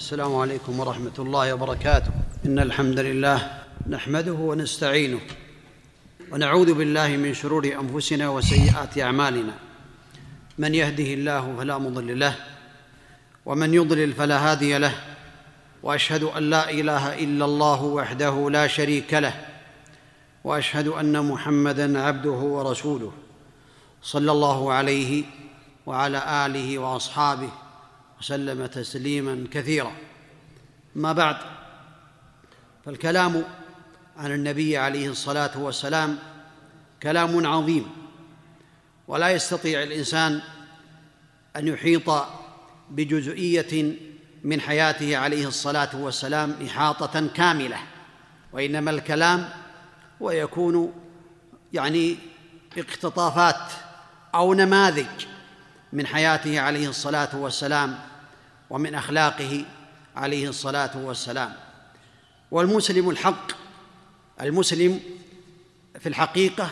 السلام عليكم ورحمة الله وبركاته. إن الحمد لله نحمده ونستعينه ونعوذ بالله من شرور أنفسنا وسيئات أعمالنا. من يهده الله فلا مضل له ومن يضلل فلا هادي له وأشهد أن لا إله إلا الله وحده لا شريك له وأشهد أن محمدا عبده ورسوله صلى الله عليه وعلى آله وأصحابه وسلم تسليما كثيرا. ما بعد فالكلام عن النبي عليه الصلاة والسلام كلام عظيم ولا يستطيع الإنسان أن يحيط بجزئية من حياته عليه الصلاة والسلام إحاطة كاملة وإنما الكلام ويكون يعني اقتطافات أو نماذج من حياته عليه الصلاة والسلام ومن أخلاقه عليه الصلاة والسلام. والمسلم الحق المسلم في الحقيقة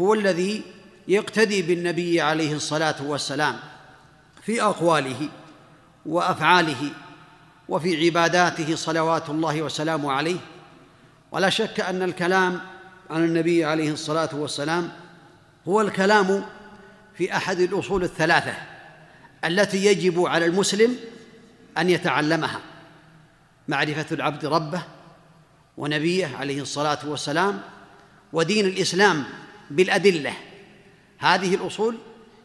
هو الذي يقتدي بالنبي عليه الصلاة والسلام في أقواله وأفعاله وفي عباداته صلوات الله وسلامه عليه. ولا شك أن الكلام عن النبي عليه الصلاة والسلام هو الكلام في أحد الأصول الثلاثة التي يجب على المسلم أن يتعلمها. معرفة العبد ربه ونبيه عليه الصلاة والسلام ودين الإسلام بالأدلة. هذه الأصول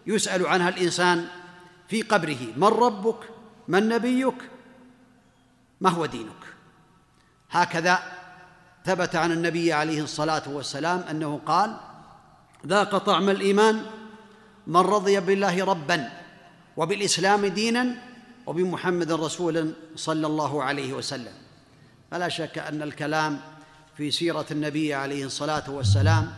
يسأل عنها الإنسان في قبره. من ربك؟ من نبيك؟ ما هو دينك؟ هكذا ثبت عن النبي عليه الصلاة والسلام أنه قال ذاق طعم الإيمان من رضي بالله ربا وبالإسلام دينا وبمحمد رسولا صلى الله عليه وسلم. فلا شك أن الكلام في سيرة النبي عليه الصلاة والسلام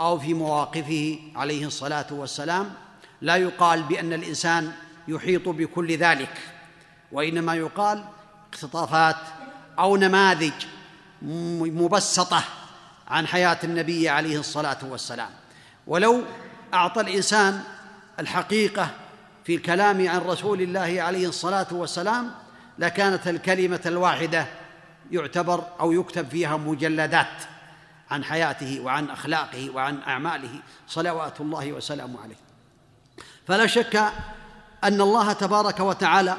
أو في مواقفه عليه الصلاة والسلام لا يقال بأن الإنسان يحيط بكل ذلك وإنما يقال اقتطافات أو نماذج مبسطة عن حياة النبي عليه الصلاة والسلام. ولو أعطى الإنسان الحقيقة في الكلام عن رسول الله عليه الصلاة والسلام لكانت الكلمة الواحدة يعتبر أو يكتب فيها مجلدات عن حياته وعن أخلاقه وعن أعماله صلوات الله وسلامه عليه. فلا شك أن الله تبارك وتعالى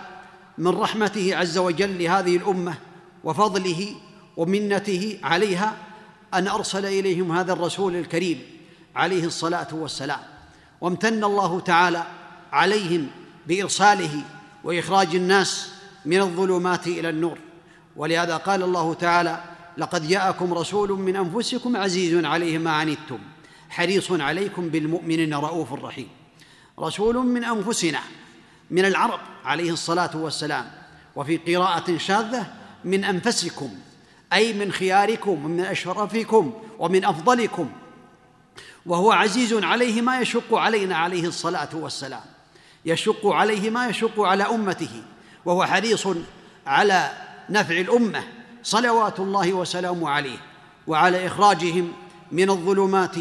من رحمته عز وجل لهذه الأمة وفضله ومنته عليها أن أرسل إليهم هذا الرسول الكريم عليه الصلاة والسلام. وامتن الله تعالى عليهم بإرساله وإخراج الناس من الظلمات إلى النور. ولهذا قال الله تعالى لقد جاءكم رسول من أنفسكم عزيز عليه ما عنتم حريص عليكم بالمؤمنين رؤوف رحيم. رسول من أنفسنا من العرب عليه الصلاة والسلام وفي قراءة شاذة من أنفسكم أي من خياركم ومن أشرفكم ومن أفضلكم وهو عزيز عليه ما يشق علينا عليه الصلاة والسلام. يشق عليه ما يشق على أمته وهو حريص على نفع الأمة صلوات الله وسلامه عليه وعلى إخراجهم من الظلمات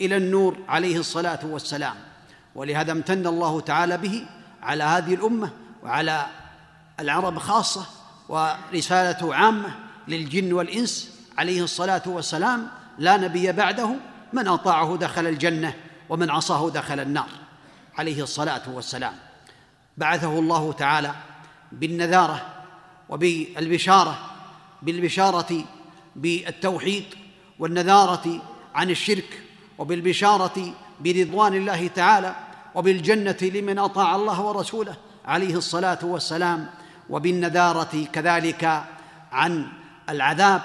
إلى النور عليه الصلاة والسلام. ولهذا امتن الله تعالى به على هذه الأمة وعلى العرب خاصة ورسالته عامة للجن والإنس عليه الصلاة والسلام. لا نبي بعده من أطاعه دخل الجنة ومن عصاه دخل النار. عليه الصلاة والسلام. بعثه الله تعالى بالنذارة وبالبشارة بالبشارة بالتوحيد والنذارة عن الشرك وبالبشارة برضوان الله تعالى وبالجنة لمن أطاع الله ورسوله عليه الصلاة والسلام وبالنذارة كذلك عن العذاب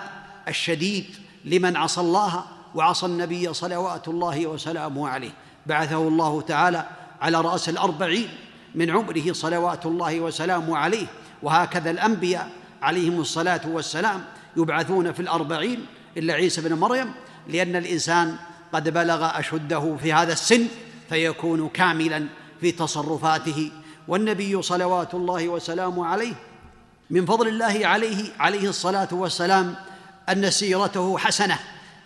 الشديد لمن عصى الله وعصى النبي صلوات الله وسلامه عليه. بعثه الله تعالى على رأس الأربعين من عمره صلوات الله وسلامه عليه. وهكذا الأنبياء عليهم الصلاة والسلام يبعثون في الأربعين إلا عيسى بن مريم لأن الإنسان قد بلغ أشده في هذا السن فيكون كاملا في تصرفاته. والنبي صلوات الله وسلامه عليه من فضل الله عليه عليه الصلاة والسلام أن سيرته حسنة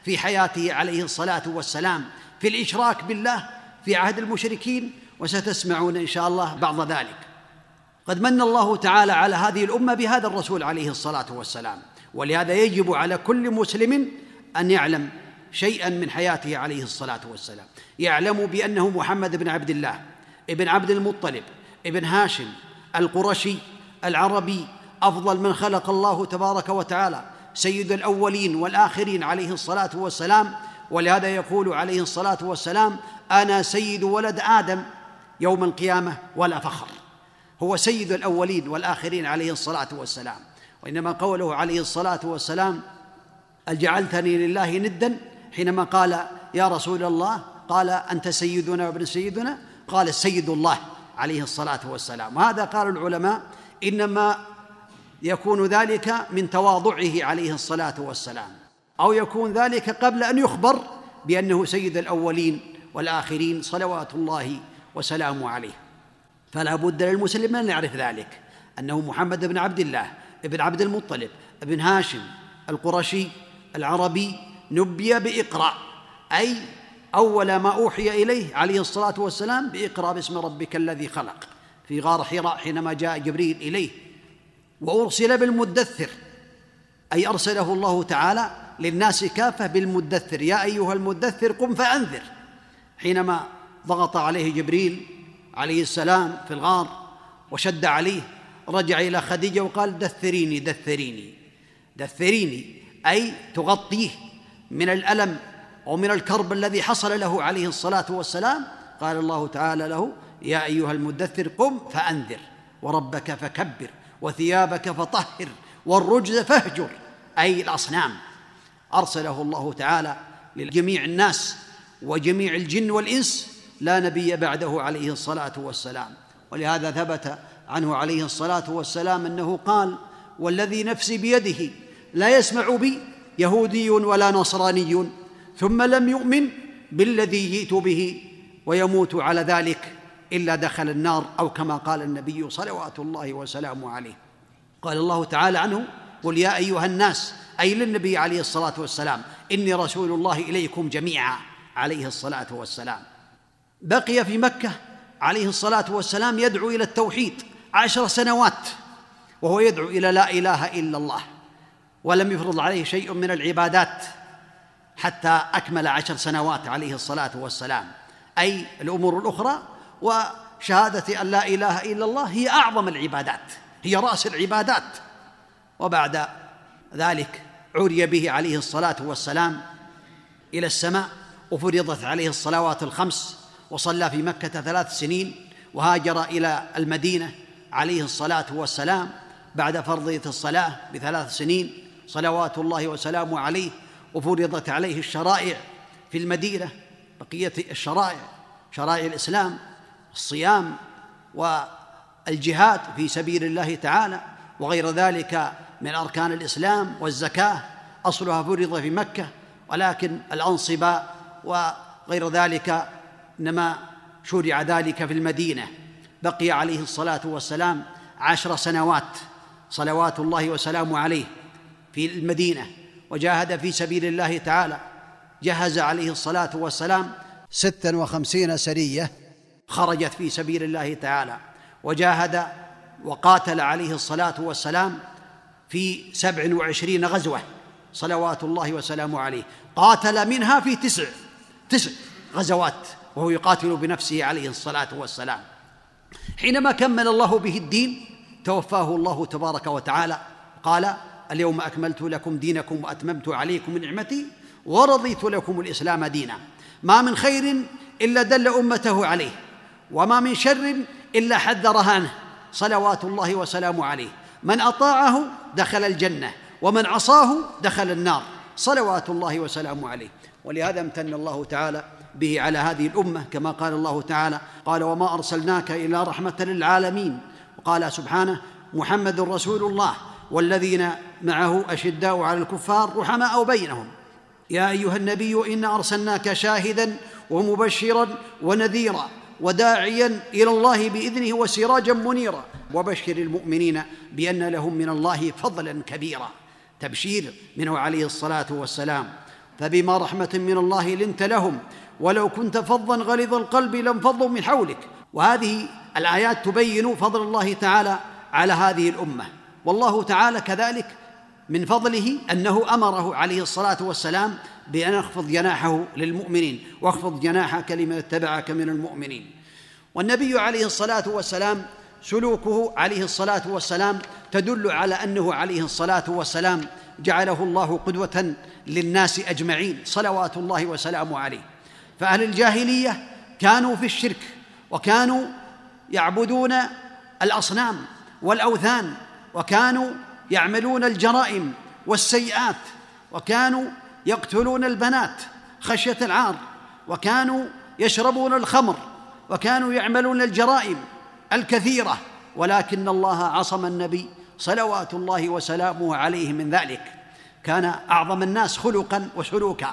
في حياته عليه الصلاة والسلام في الإشراك بالله في عهد المشركين وستسمعون إن شاء الله بعض ذلك. قد من الله تعالى على هذه الأمة بهذا الرسول عليه الصلاة والسلام. ولهذا يجب على كل مسلم أن يعلم شيئا من حياته عليه الصلاة والسلام. يعلم بأنه محمد بن عبد الله ابن عبد المطلب ابن هاشم القرشي العربي أفضل من خلق الله تبارك وتعالى سيد الأولين والآخرين عليه الصلاة والسلام. ولهذا يقول عليه الصلاة والسلام أنا سيد ولد آدم يوم القيامة ولا فخر. هو سيد الأولين والآخرين عليه الصلاة والسلام. وإنما قوله عليه الصلاة والسلام اجعلتني لله ندا؟ حينما قال يا رسول الله. قال أنت سيدنا وابن سيدنا؟ قال سيد الله. عليه الصلاة والسلام. وهذا قال العلماء إنما يكون ذلك من تواضعه عليه الصلاة والسلام. أو يكون ذلك قبل أن يخبر بأنه سيد الأولين والآخرين صلوات الله وسلامه عليه. فلا بد للمسلم أن يعرف ذلك أنه محمد بن عبد الله ابن عبد المطلب ابن هاشم القرشي العربي نبي بإقرأ أي أول ما أوحي إليه عليه الصلاة والسلام بإقرأ باسم ربك الذي خلق. في غار حراء حينما جاء جبريل إليه وأرسل بالمدثر أي أرسله الله تعالى للناس كافة بالمدثر يا أيها المدثر قم فأنذر. حينما ضغط عليه جبريل عليه السلام في الغار وشد عليه رجع إلى خديجة وقال دثريني دثريني دثريني أي تغطيه من الألم ومن الكرب الذي حصل له عليه الصلاة والسلام. قال الله تعالى له يا أيها المدثر قم فأنذر وربك فكبر وثيابك فطهر والرجز فاهجر. أي الأصنام. أرسله الله تعالى لجميع الناس وجميع الجن والإنس لا نبي بعده عليه الصلاة والسلام. ولهذا ثبت عنه عليه الصلاة والسلام أنه قال والذي نفسي بيده لا يسمع بي يهودي ولا نصراني ثم لم يؤمن بالذي جئت به ويموت على ذلك إلا دخل النار أو كما قال النبي صلوات الله وسلامه عليه. قال الله تعالى عنه قل يا أيها الناس أي للنبي عليه الصلاة والسلام إني رسول الله إليكم جميعا عليه الصلاة والسلام. بقي في مكة عليه الصلاة والسلام يدعو إلى التوحيد عشر سنوات وهو يدعو إلى لا إله إلا الله ولم يفرض عليه شيء من العبادات حتى أكمل عشر سنوات عليه الصلاة والسلام. أي الأمور الأخرى وشهادة أن لا إله إلا الله هي أعظم العبادات هي رأس العبادات. وبعد ذلك عري به عليه الصلاة والسلام إلى السماء وفرضت عليه الصلوات الخمس وصلى في مكة ثلاث سنين وهاجر إلى المدينة عليه الصلاة والسلام بعد فرضية الصلاة بثلاث سنين صلوات الله وسلامه عليه وفرضت عليه الشرائع في المدينة بقية الشرائع شرائع الإسلام الصيام والجهاد في سبيل الله تعالى وغير ذلك من أركان الإسلام والزكاة أصلها فرض في مكة ولكن الانصبه وغير ذلك إنما شرع ذلك في المدينة. بقي عليه الصلاة والسلام عشر سنوات صلوات الله وسلامه عليه في المدينة وجاهد في سبيل الله تعالى. جهز عليه الصلاة والسلام ستا وخمسين سرية خرجت في سبيل الله تعالى وجاهد وقاتل عليه الصلاة والسلام في سبع وعشرين غزوة صلوات الله وسلامه عليه. قاتل منها في تسع تسع غزوات. وهو يقاتل بنفسه عليه الصلاة والسلام. حينما كمل الله به الدين توفاه الله تبارك وتعالى قال اليوم أكملت لكم دينكم وأتممت عليكم نعمتي ورضيت لكم الإسلام دينا. ما من خير إلا دل أمته عليه وما من شر إلا حذرها عنه. صلوات الله وسلامه عليه. من أطاعه دخل الجنة ومن عصاه دخل النار. صلوات الله وسلامه عليه. ولهذا امتن الله تعالى به على هذه الأمة كما قال الله تعالى قال وما أرسلناك إلا رحمة للعالمين وقال سبحانه محمد رسول الله والذين معه أشداء على الكفار رحماء بينهم يا أيها النبي انا أرسلناك شاهدا ومبشرا ونذيرا وداعيا إلى الله بإذنه وسراجا منيرا. وبشر المؤمنين بأن لهم من الله فضلا كبيرا. تبشير منه عليه الصلاة والسلام. فبما رحمة من الله لنت لهم ولو كنت فظا غليظ القلب لانفضوا من حولك. وهذه الآيات تبين فضل الله تعالى على هذه الأمة. والله تعالى كذلك من فضله أنه أمره عليه الصلاة والسلام بأن يخفض جناحه للمؤمنين واخفض جناحك لمن اتبعك من المؤمنين. والنبي عليه الصلاة والسلام سلوكه عليه الصلاة والسلام تدل على أنه عليه الصلاة والسلام جعله الله قدوة للناس أجمعين صلوات الله وسلامه عليه. فأهل الجاهلية كانوا في الشرك وكانوا يعبدون الأصنام والأوثان وكانوا يعملون الجرائم والسيئات وكانوا يقتلون البنات خشية العار وكانوا يشربون الخمر وكانوا يعملون الجرائم الكثيرة ولكن الله عصم النبي صلوات الله وسلامه عليه من ذلك. كان أعظم الناس خلقا وسلوكا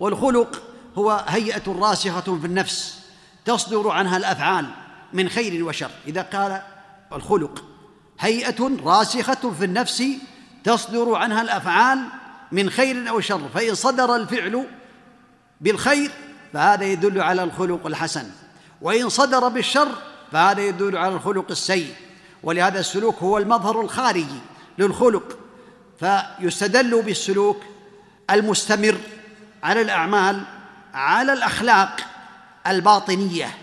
والخلق هو هيئة راسخة في النفس تصدر عنها الأفعال من خير وشر. إذا قال الخلق هيئة راسخة في النفس تصدر عنها الأفعال من خير أو شر فإن صدر الفعل بالخير فهذا يدل على الخلق الحسن. وإن صدر بالشر فهذا يدل على الخلق السيء. ولهذا السلوك هو المظهر الخارجي للخلق. فيستدل بالسلوك المستمر على الأعمال على الأخلاق الباطنية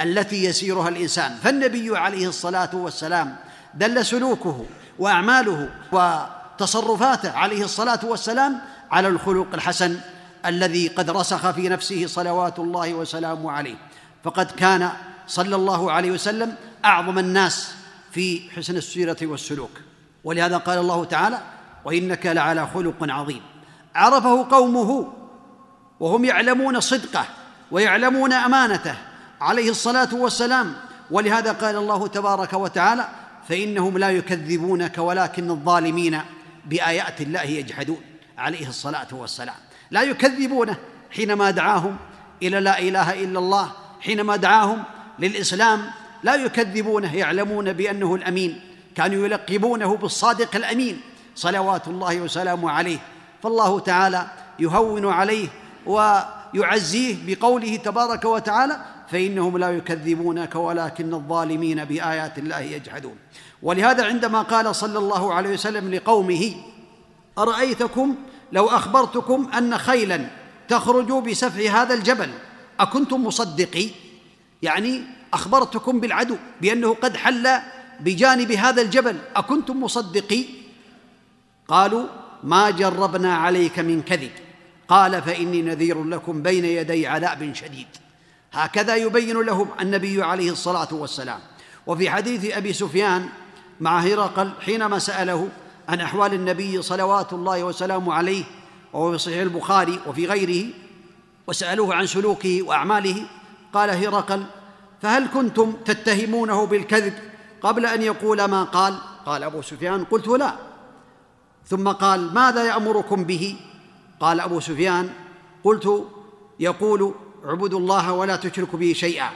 التي يسيرها الإنسان. فالنبي عليه الصلاة والسلام دل سلوكه وأعماله وتصرفاته عليه الصلاة والسلام على الخلق الحسن الذي قد رسخ في نفسه صلوات الله وسلامه عليه. فقد كان صلى الله عليه وسلم أعظم الناس في حسن السيرة والسلوك. ولهذا قال الله تعالى وإنك لعلى خلق عظيم عرفه قومه وهم يعلمون صدقه ويعلمون امانته عليه الصلاه والسلام. ولهذا قال الله تبارك وتعالى فانهم لا يكذبونك ولكن الظالمين بآيات الله يجحدون عليه الصلاه والسلام. لا يكذبونه حينما دعاهم إلى لا اله الا الله حينما دعاهم للاسلام. لا يكذبونه يعلمون بانه الامين كانوا يلقبونه بالصادق الامين صلوات الله وسلامه عليه. فالله تعالى يهون عليه ويعزيه بقوله تبارك وتعالى فإنهم لا يكذبونك ولكن الظالمين بآيات الله يجحدون. ولهذا عندما قال صلى الله عليه وسلم لقومه أرأيتكم لو أخبرتكم أن خيلا تخرج بسفح هذا الجبل أكنتم مصدقي؟ يعني أخبرتكم بالعدو بأنه قد حل بجانب هذا الجبل أكنتم مصدقي؟ قالوا ما جربنا عليك من كذب. قال فإني نذير لكم بين يدي عذاب شديد. هكذا يبين لهم النبي عليه الصلاة والسلام. وفي حديث أبي سفيان مع هرقل حينما سأله عن أحوال النبي صلوات الله وسلامه عليه وهو في صحيح البخاري وفي غيره وسألوه عن سلوكه وأعماله قال هرقل فهل كنتم تتهمونه بالكذب قبل أن يقول ما قال؟ قال أبو سفيان قلت لا. ثم قال ماذا يأمركم به؟ قال أبو سفيان قلت يقول اعبدوا الله ولا تشركوا به شيئا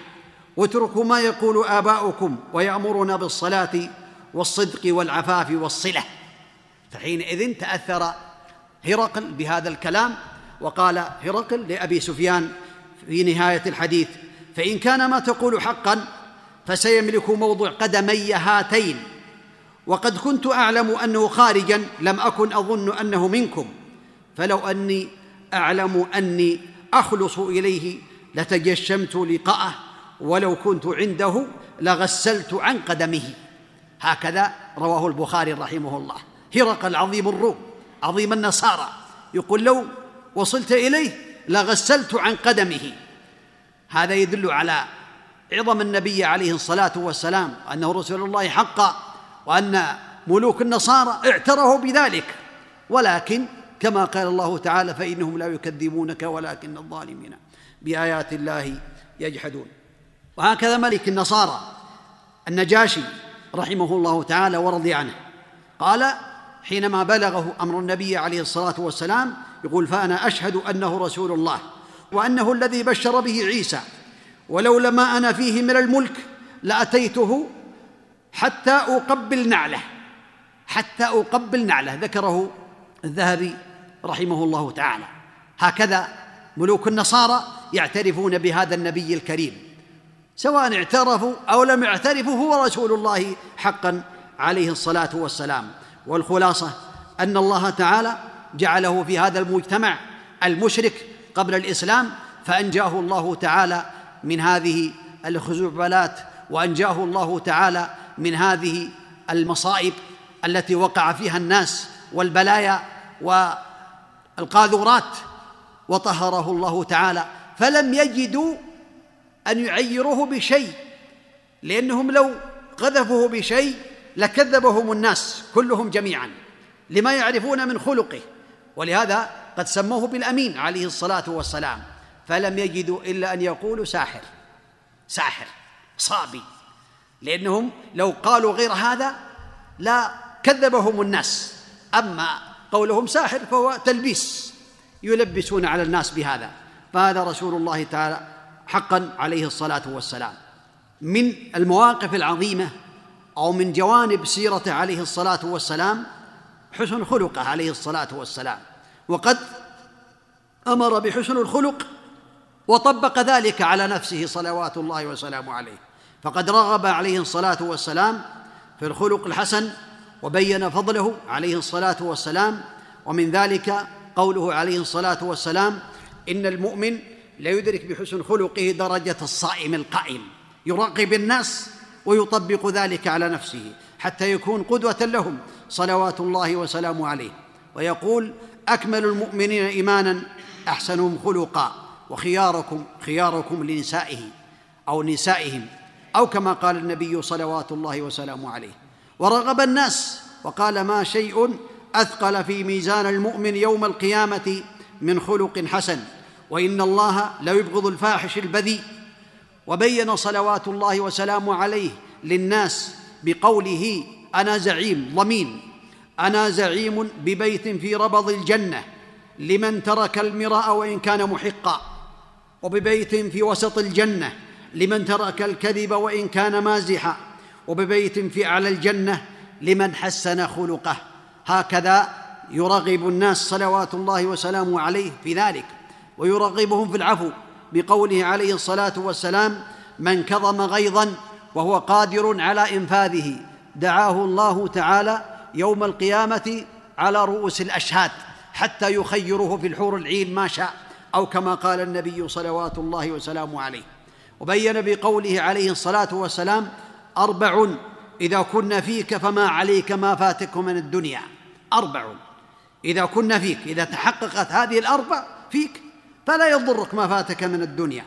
واتركوا ما يقول آباؤكم ويأمرنا بالصلاة والصدق والعفاف والصلة. فحينئذ تأثر هرقل بهذا الكلام وقال هرقل لأبي سفيان في نهاية الحديث فإن كان ما تقول حقا فسيملك موضع قدمي هاتين وقد كنت أعلم أنه خارجا لم أكن أظن أنه منكم. فلو أني أعلم أني أخلص إليه لتجشمت لقاءه ولو كنت عنده لغسلت عن قدمه. هكذا رواه البخاري رحمه الله. هرقل عظيم الروم عظيم النصارى. يقول لو وصلت إليه لغسلت عن قدمه. هذا يدل على عظم النبي عليه الصلاة والسلام أنه رسول الله حقا وأن ملوك النصارى اعترفوا بذلك. ولكن كما قال الله تعالى فإنهم لا يكذبونك ولكن الظالمين بآيات الله يجحدون. وهكذا ملك النصارى النجاشي رحمه الله تعالى ورضي عنه. قال حينما بلغه أمر النبي عليه الصلاة والسلام يقول فأنا أشهد أنه رسول الله وأنه الذي بشر به عيسى ولولا ما أنا فيه من الملك لأتيته حتى أقبل نعله حتى أقبل نعله. ذكره الذهبي رحمه الله تعالى. هكذا ملوك النصارى يعترفون بهذا النبي الكريم. سواء اعترفوا أو لم يعترفوا هو رسول الله حقا عليه الصلاة والسلام. والخلاصة أن الله تعالى جعله في هذا المجتمع المشرك قبل الإسلام فأنجاه الله تعالى من هذه الخزعبلات وأنجاه الله تعالى من هذه المصائب التي وقع فيها الناس والبلايا والقاذورات وطهره الله تعالى فلم يجدوا أن يعيروه بشيء لأنهم لو قذفوه بشيء لكذبهم الناس كلهم جميعا لما يعرفون من خلقه ولهذا قد سموه بالأمين عليه الصلاة والسلام فلم يجدوا إلا أن يقولوا ساحر ساحر صابي لأنهم لو قالوا غير هذا لا كذبهم الناس. أما قولهم ساحر فهو تلبيس يلبسون على الناس بهذا. فهذا رسول الله تعالى حقا عليه الصلاة والسلام. من المواقف العظيمة أو من جوانب سيرته عليه الصلاة والسلام حسن خلقه عليه الصلاة والسلام. وقد أمر بحسن الخلق وطبق ذلك على نفسه صلوات الله وسلامه عليه. فقد رغب عليه الصلاة والسلام في الخلق الحسن وبين فضله عليه الصلاة والسلام ومن ذلك قوله عليه الصلاة والسلام إن المؤمن ليدرك بحسن خلقه درجة الصائم القائم يراقب الناس ويطبق ذلك على نفسه حتى يكون قدوة لهم صلوات الله وسلامه عليه. ويقول أكمل المؤمنين إيمانا أحسنهم خلقا وخياركم خياركم لنسائه أو نسائهم أو كما قال النبي صلوات الله وسلامه عليه. ورغب الناس وقال ما شيء أثقل في ميزان المؤمن يوم القيامة من خلق حسن. وإن الله ليبغض الفاحش البذيء. وبين صلوات الله وسلامه عليه للناس بقوله أنا زعيم ضمين. أنا زعيم ببيت في ربض الجنة لمن ترك المراء وإن كان محقا. وببيت في وسط الجنة لمن ترك الكذب وإن كان مازحا. وببيت في أعلى الجنة لمن حسن خلقه. هكذا يرغب الناس صلوات الله وسلامه عليه في ذلك ويرغبهم في العفو بقوله عليه الصلاة والسلام من كظم غيظا وهو قادر على إنفاذه. دعاه الله تعالى يوم القيامة على رؤوس الأشهاد حتى يخيره في الحور العين ما شاء أو كما قال النبي صلوات الله وسلامه عليه. وبين بقوله عليه الصلاة والسلام أربع إذا كن فيك فما عليك ما فاتك من الدنيا. أربع إذا كن فيك إذا تحققت هذه الأربع فيك. فلا يضرك ما فاتك من الدنيا.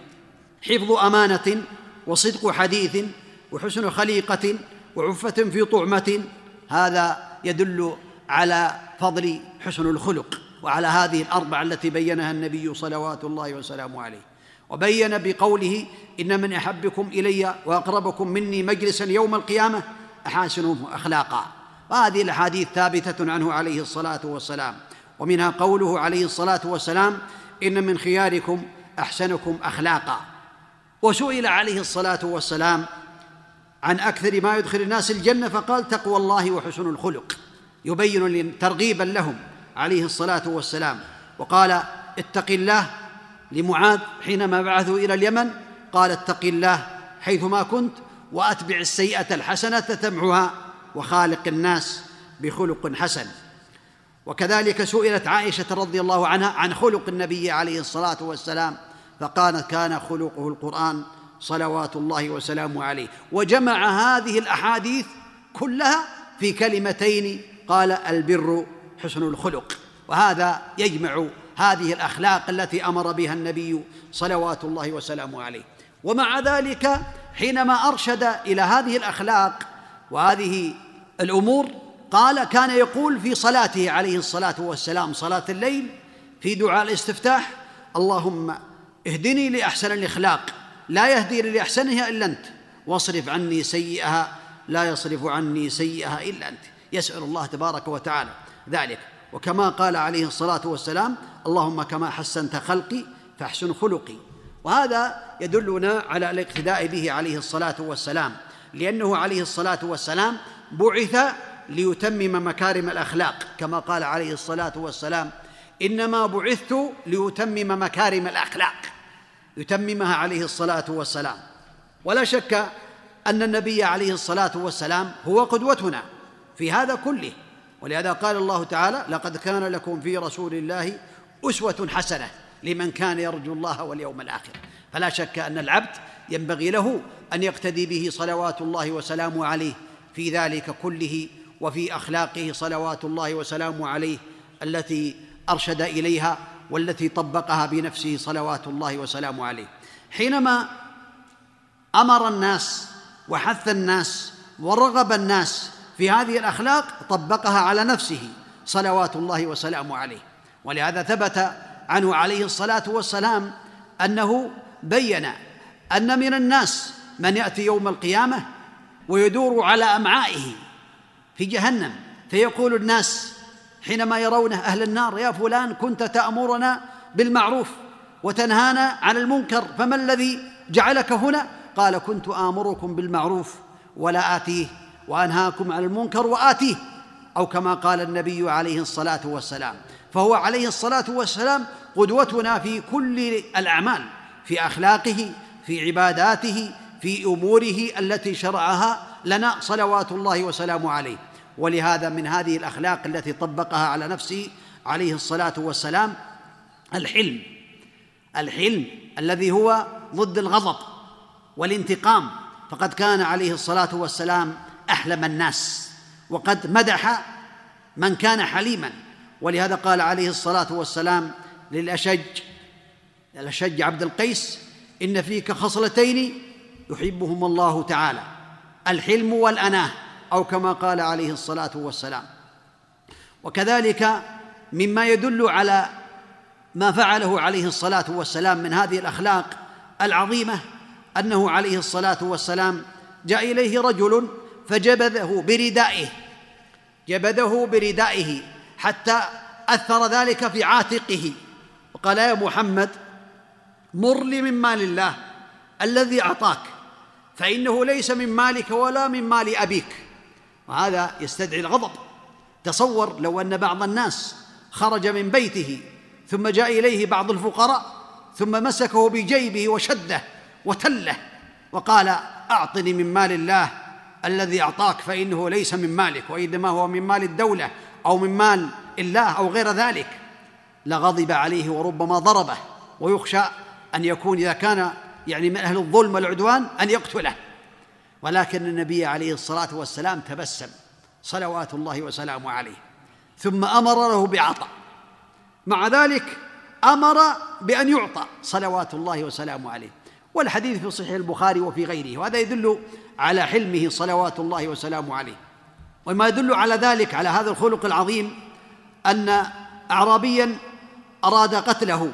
حفظ أمانة وصدق حديث وحسن خليقة وعفة في طعمة هذا يدل على فضل حسن الخلق وعلى هذه الأربع التي بينها النبي صلوات الله وسلامه عليه. وبين بقوله إن من أحبكم إلي وأقربكم مني مجلسا يوم القيامة احاسنهم أخلاقا. وهذه الأحاديث ثابتة عنه عليه الصلاة والسلام. ومنها قوله عليه الصلاة والسلام إن من خياركم أحسنكم أخلاقا. وسئل عليه الصلاة والسلام عن أكثر ما يدخل الناس الجنة فقال تقوى الله وحسن الخلق. يبين ترغيبا لهم عليه الصلاة والسلام. وقال اتق الله لمعاذ حينما بعثه إلى اليمن. قال اتق الله حيثما كنت وأتبع السيئة الحسنة تمعها وخالق الناس بخلق حسن. وكذلك سئلت عائشة رضي الله عنها عن خلق النبي عليه الصلاة والسلام فقالت كان خلقه القرآن صلوات الله وسلامه عليه. وجمع هذه الأحاديث كلها في كلمتين قال البر حسن الخلق. وهذا يجمع هذه الأخلاق التي أمر بها النبي صلوات الله وسلامه عليه. ومع ذلك حينما أرشد إلى هذه الأخلاق وهذه الأمور قال كان يقول في صلاته عليه الصلاة والسلام صلاة الليل في دعاء الاستفتاح اللهم اهدني لأحسن الإخلاق لا يهدي لأحسنها إلا أنت واصرف عني سيئها لا يصرف عني سيئها إلا أنت. يسأل الله تبارك وتعالى ذلك. وكما قال عليه الصلاة والسلام اللهم كما حسنت خلقي فاحسن خلقي. وهذا يدلنا على الاقتداء به عليه الصلاة والسلام لأنه عليه الصلاة والسلام بعث ليتمم مكارم الأخلاق كما قال عليه الصلاة والسلام إنما بعثت ليتمم مكارم الأخلاق يتممها عليه الصلاة والسلام. ولا شك أن النبي عليه الصلاة والسلام هو قدوتنا في هذا كله ولهذا قال الله تعالى لقد كان لكم في رسول الله أسوة حسنة لمن كان يرجو الله واليوم الآخر. فلا شك أن العبد ينبغي له أن يقتدي به صلوات الله وسلامه عليه في ذلك كله وفي أخلاقه صلوات الله وسلامه عليه التي أرشد إليها والتي طبقها بنفسه صلوات الله وسلامه عليه. حينما أمر الناس وحث الناس ورغب الناس في هذه الأخلاق طبقها على نفسه صلوات الله وسلامه عليه. ولهذا ثبت عنه عليه الصلاة والسلام أنه بين أن من الناس من يأتي يوم القيامة ويدور على أمعائه في جهنم فيقول الناس حينما يرونه أهل النار يا فلان كنت تأمرنا بالمعروف وتنهانا عن المنكر فما الذي جعلك هنا؟ قال كنت آمركم بالمعروف ولا آتيه وأنهاكم عن المنكر وآتيه أو كما قال النبي عليه الصلاة والسلام. فهو عليه الصلاة والسلام قدوتنا في كل الأعمال في أخلاقه في عباداته في أموره التي شرعها لنا صلوات الله وسلامه عليه. ولهذا من هذه الأخلاق التي طبقها على نفسه عليه الصلاة والسلام الحلم الحلم الذي هو ضد الغضب والانتقام. فقد كان عليه الصلاة والسلام أحلم الناس وقد مدح من كان حليما. ولهذا قال عليه الصلاة والسلام للأشج الاشج عبد القيس إن فيك خصلتين يحبهما الله تعالى الحلم والأناة أو كما قال عليه الصلاة والسلام. وكذلك مما يدل على ما فعله عليه الصلاة والسلام من هذه الأخلاق العظيمة أنه عليه الصلاة والسلام جاء إليه رجل فجبذه بردائه جبذه بردائه. حتى أثر ذلك في عاتقه. وقال يا محمد مر لي من مال الله الذي أعطاك فإنه ليس من مالك ولا من مال أبيك. وهذا يستدعي الغضب. تصور لو أن بعض الناس خرج من بيته ثم جاء إليه بعض الفقراء ثم مسكه بجيبه وشده وتله وقال أعطني من مال الله الذي أعطاك فإنه ليس من مالك وإنما هو من مال الدولة أو من مال الله أو غير ذلك لغضب عليه وربما ضربه ويخشى أن يكون إذا كان يعني من أهل الظلم والعدوان أن يقتله. ولكن النبي عليه الصلاة والسلام تبسم صلوات الله وسلامه عليه ثم أمر له بعطاء. مع ذلك أمر بأن يعطى صلوات الله وسلامه عليه. والحديث في صحيح البخاري وفي غيره وهذا يدل على حلمه صلوات الله وسلامه عليه. وما يدل على ذلك على هذا الخلق العظيم أن اعرابيا أراد قتله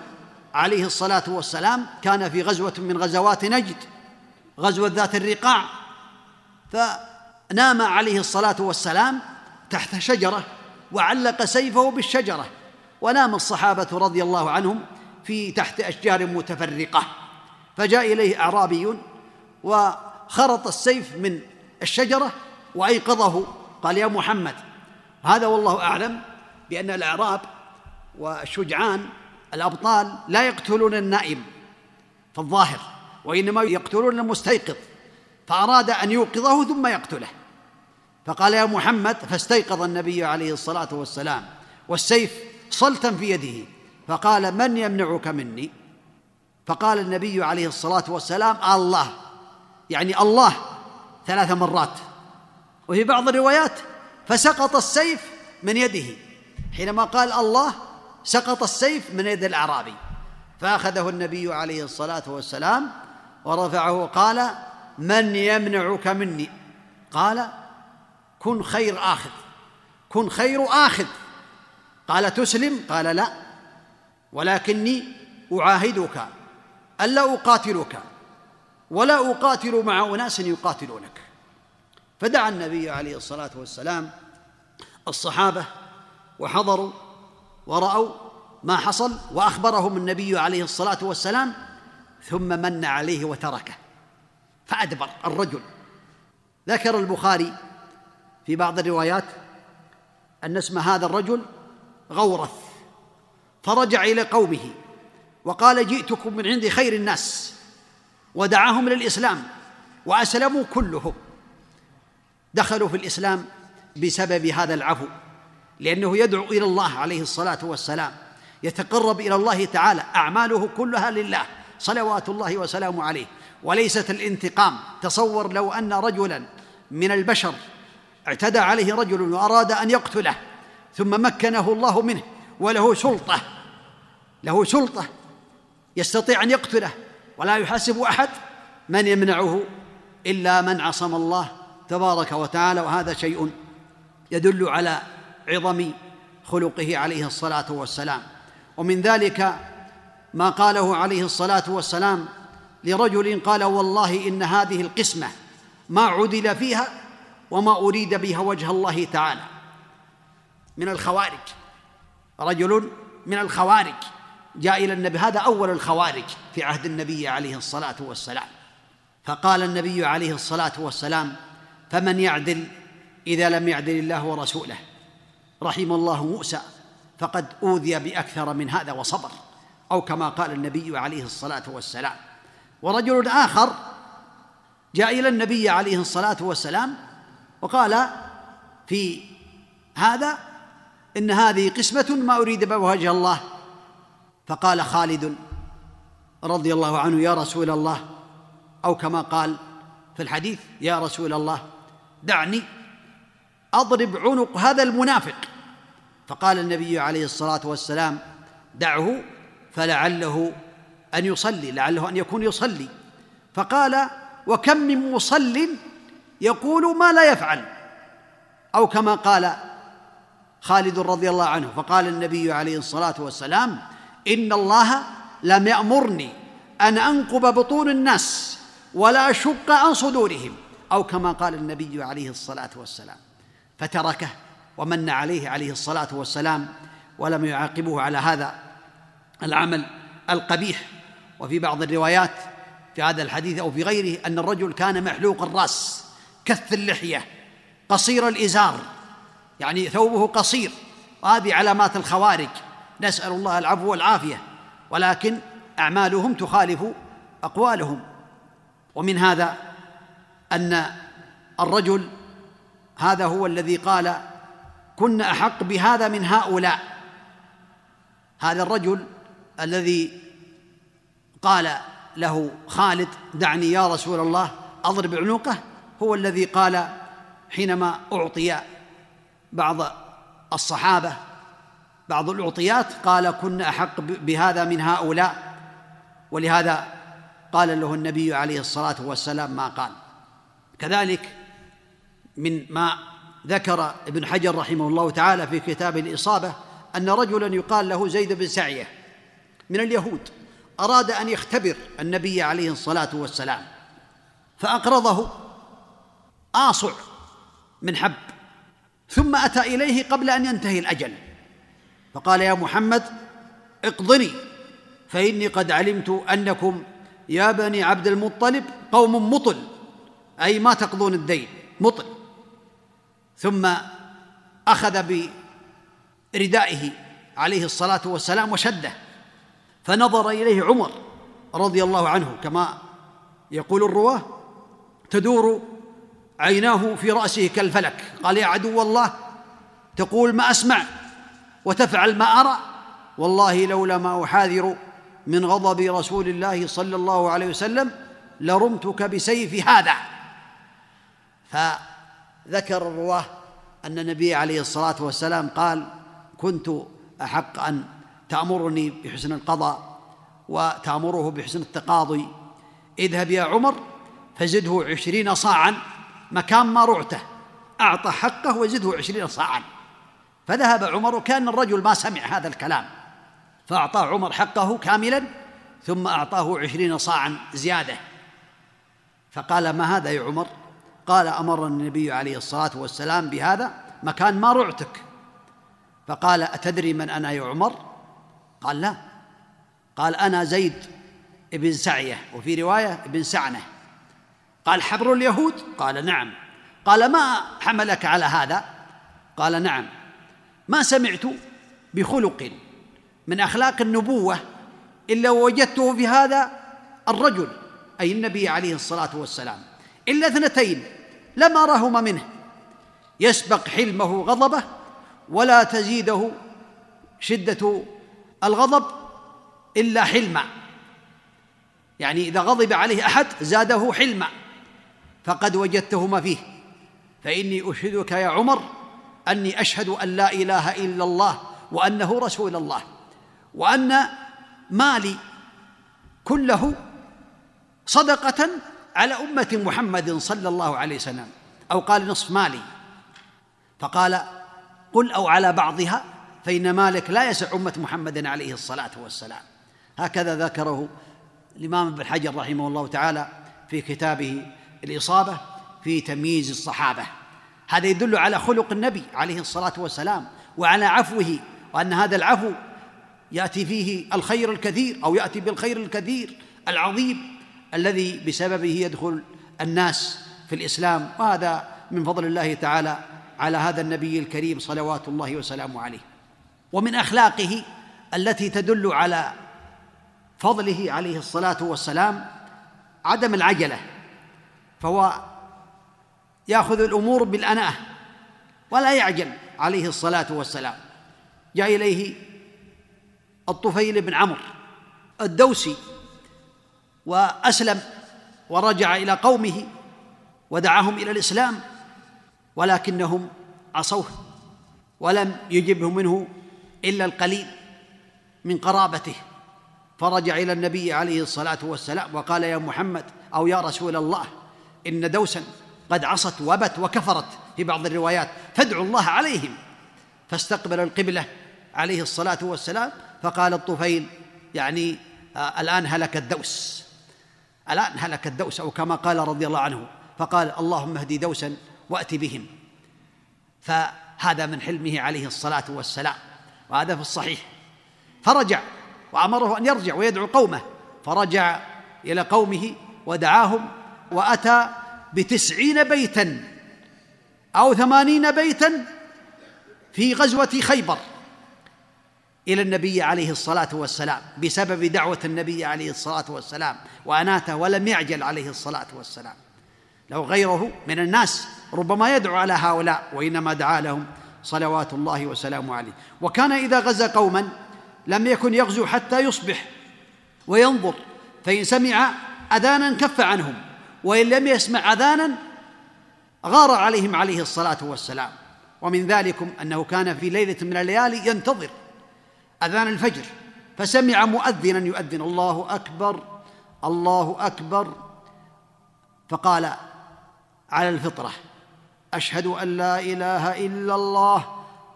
عليه الصلاة والسلام. كان في غزوة من غزوات نجد غزوة ذات الرقاع فنام عليه الصلاة والسلام تحت شجرة وعلق سيفه بالشجرة ونام الصحابة رضي الله عنهم في تحت أشجار متفرقة. فجاء إليه اعرابي وخرط السيف من الشجرة وأيقظه قال يا محمد هذا والله أعلم بأن الأعراب والشجعان الأبطال لا يقتلون النائم في الظاهر وإنما يقتلون المستيقظ فأراد أن يوقظه ثم يقتله. فقال يا محمد فاستيقظ النبي عليه الصلاة والسلام والسيف صلتا في يده فقال من يمنعك مني؟ فقال النبي عليه الصلاة والسلام الله يعني الله ثلاث مرات. وفي بعض الروايات فسقط السيف من يده. حينما قال الله سقط السيف من يد الأعرابي. فأخذه النبي عليه الصلاة والسلام ورفعه قال من يمنعك مني؟ قال كن خير آخذ كن خير آخذ. قال تسلم؟ قال لا ولكني أعاهدك ألا أقاتلك ولا أقاتل مع أناس يقاتلونك. فدعا النبي عليه الصلاة والسلام الصحابة وحضروا ورأوا ما حصل وأخبرهم النبي عليه الصلاة والسلام ثم من عليه وتركه فأدبر الرجل. ذكر البخاري في بعض الروايات أن اسم هذا الرجل غورث فرجع إلى قومه وقال جئتكم من عند خير الناس ودعاهم للإسلام وأسلموا كلهم. دخلوا في الإسلام بسبب هذا العفو لأنه يدعو إلى الله عليه الصلاة والسلام يتقرب إلى الله تعالى أعماله كلها لله صلوات الله وسلامه عليه. وليست الانتقام تصور لو أن رجلا من البشر اعتدى عليه رجل وأراد أن يقتله ثم مكنه الله منه وله سلطة له سلطة يستطيع أن يقتله ولا يحاسب أحد من يمنعه إلا من عصم الله تبارك وتعالى وهذا شيء يدل على عظم خلقه عليه الصلاة والسلام. ومن ذلك ما قاله عليه الصلاة والسلام لرجل قال والله إن هذه القسمة ما عدل فيها وما أريد بها وجه الله تعالى. من الخوارج رجل من الخوارج جاء إلى النبي هذا أول الخوارج في عهد النبي عليه الصلاة والسلام. فقال النبي عليه الصلاة والسلام فمن يعدل إذا لم يعدل الله ورسوله؟ رحم الله موسى فقد أوذي بأكثر من هذا وصبر أو كما قال النبي عليه الصلاة والسلام. ورجل آخر جاء إلى النبي عليه الصلاة والسلام وقال في هذا إن هذه قسمة ما أريد بوجه الله. فقال خالد رضي الله عنه يا رسول الله أو كما قال في الحديث يا رسول الله. دعني أضرب عنق هذا المنافق. فقال النبي عليه الصلاة والسلام دعه فلعله أن يصلي لعله أن يكون يصلي. فقال وكم من مصل يقول ما لا يفعل. أو كما قال خالد رضي الله عنه فقال النبي عليه الصلاة والسلام إن الله لم يأمرني أن أنقب بطون الناس ولا أشق عن صدورهم. أو كما قال النبي عليه الصلاة والسلام فتركه ومن عليه عليه الصلاة والسلام ولم يعاقبه على هذا العمل القبيح. وفي بعض الروايات في هذا الحديث أو في غيره أن الرجل كان محلوق الرأس كث اللحية قصير الإزار يعني ثوبه قصير وهذه علامات الخوارج. نسأل الله العفو والعافية ولكن أعمالهم تخالف أقوالهم. ومن هذا أن الرجل هذا هو الذي قال كنا أحق بهذا من هؤلاء. هذا الرجل الذي قال له خالد دعني يا رسول الله أضرب عنقه هو الذي قال حينما أعطي بعض الصحابة بعض الأعطيات قال كنا أحق بهذا من هؤلاء. ولهذا قال له النبي عليه الصلاة والسلام ما قال. كذلك من ما ذكر ابن حجر رحمه الله تعالى في كتاب الإصابة أن رجلا يقال له زيد بن سعية من اليهود أراد أن يختبر النبي عليه الصلاة والسلام فأقرضه آصع من حب ثم أتى إليه قبل أن ينتهي الأجل فقال يا محمد اقضني فإني قد علمت أنكم يا بني عبد المطلب قوم مطل أي ما تقضون الدين مطل. ثم أخذ بردائه عليه الصلاة والسلام وشده. فنظر إليه عمر رضي الله عنه كما يقول الرواه تدور عيناه في رأسه كالفلك. قال يا عدو الله تقول ما أسمع وتفعل ما أرى. والله لولا ما أحاذر من غضب رسول الله صلى الله عليه وسلم لرمتك بسيف هذا. فذكر الرواه أن النبي عليه الصلاة والسلام قال كنت أحق أن تأمرني بحسن القضاء وتأمره بحسن التقاضي. اذهب يا عمر فزده عشرين صاعا مكان ما رعته أعطى حقه وزده عشرين صاعا. فذهب عمر وكان الرجل ما سمع هذا الكلام فأعطاه عمر حقه كاملا ثم أعطاه عشرين صاعا زيادة. فقال ما هذا يا عمر؟ قال أمرنا النبي عليه الصلاة والسلام بهذا مكان ما رعتك. فقال أتدري من أنا يا عمر؟ قال لا. قال أنا زيد ابن سعية وفي رواية ابن سعنة. قال حبر اليهود؟ قال نعم. قال ما حملك على هذا؟ قال نعم. ما سمعت بخلق من أخلاق النبوة إلا وجدته في هذا الرجل أي النبي عليه الصلاة والسلام. إلا اثنتين لم أرهما منه. يسبق حلمه غضبه ولا تزيده شدة الغضب إلا حلما. يعني إذا غضب عليه أحد زاده حلما. فقد وجدتهما فيه. فإني أشهدك يا عمر أني أشهد أن لا إله إلا الله وأنه رسول الله وأن مالي كله صدقة على أمة محمد صلى الله عليه وسلم أو قال نصف مالي. فقال قل أو على بعضها فإن مالك لا يسع أمة محمد عليه الصلاة والسلام. هكذا ذكره الإمام ابن حجر رحمه الله تعالى في كتابه الإصابة في تمييز الصحابة. هذا يدل على خلق النبي عليه الصلاة والسلام وعلى عفوه وأن هذا العفو يأتي فيه الخير الكثير أو يأتي بالخير الكثير العظيم. الذي بسببه يدخل الناس في الإسلام وهذا من فضل الله تعالى على هذا النبي الكريم صلوات الله وسلامه عليه. ومن أخلاقه التي تدل على فضله عليه الصلاة والسلام عدم العجلة فهو يأخذ الأمور بالأناة ولا يعجل عليه الصلاة والسلام. جاء إليه الطفيل بن عمرو الدوسي وأسلم ورجع إلى قومه ودعاهم إلى الإسلام ولكنهم عصوه ولم يجبهم منه إلا القليل من قرابته. فرجع إلى النبي عليه الصلاة والسلام وقال يا محمد أو يا رسول الله إن دوسا قد عصت وبت وكفرت في بعض الروايات فادعوا الله عليهم. فاستقبل القبلة عليه الصلاة والسلام فقال الطفيل يعني آه الآن هلك الدوس. الان هلك الدوس أو كما قال رضي الله عنه فقال اللهم اهدي دوسا وأت بهم. فهذا من حلمه عليه الصلاة والسلام وهذا في الصحيح. فرجع وأمره أن يرجع ويدعو قومه فرجع إلى قومه ودعاهم وأتى بتسعين بيتا أو ثمانين بيتا في غزوة خيبر. إلى النبي عليه الصلاة والسلام بسبب دعوة النبي عليه الصلاة والسلام وأناته ولم يعجل عليه الصلاة والسلام. لو غيره من الناس ربما يدعو على هؤلاء وإنما دعا لهم صلوات الله وسلامه عليه. وكان إذا غزا قوما لم يكن يغزو حتى يصبح وينظر فإن سمع أذانا كف عنهم وإن لم يسمع أذانا غار عليهم عليه الصلاة والسلام. ومن ذلكم أنه كان في ليلة من الليالي ينتظر أذان الفجر. فسمع مؤذنا يؤذن. الله أكبر الله أكبر. فقال على الفطرة أشهد أن لا إله إلا الله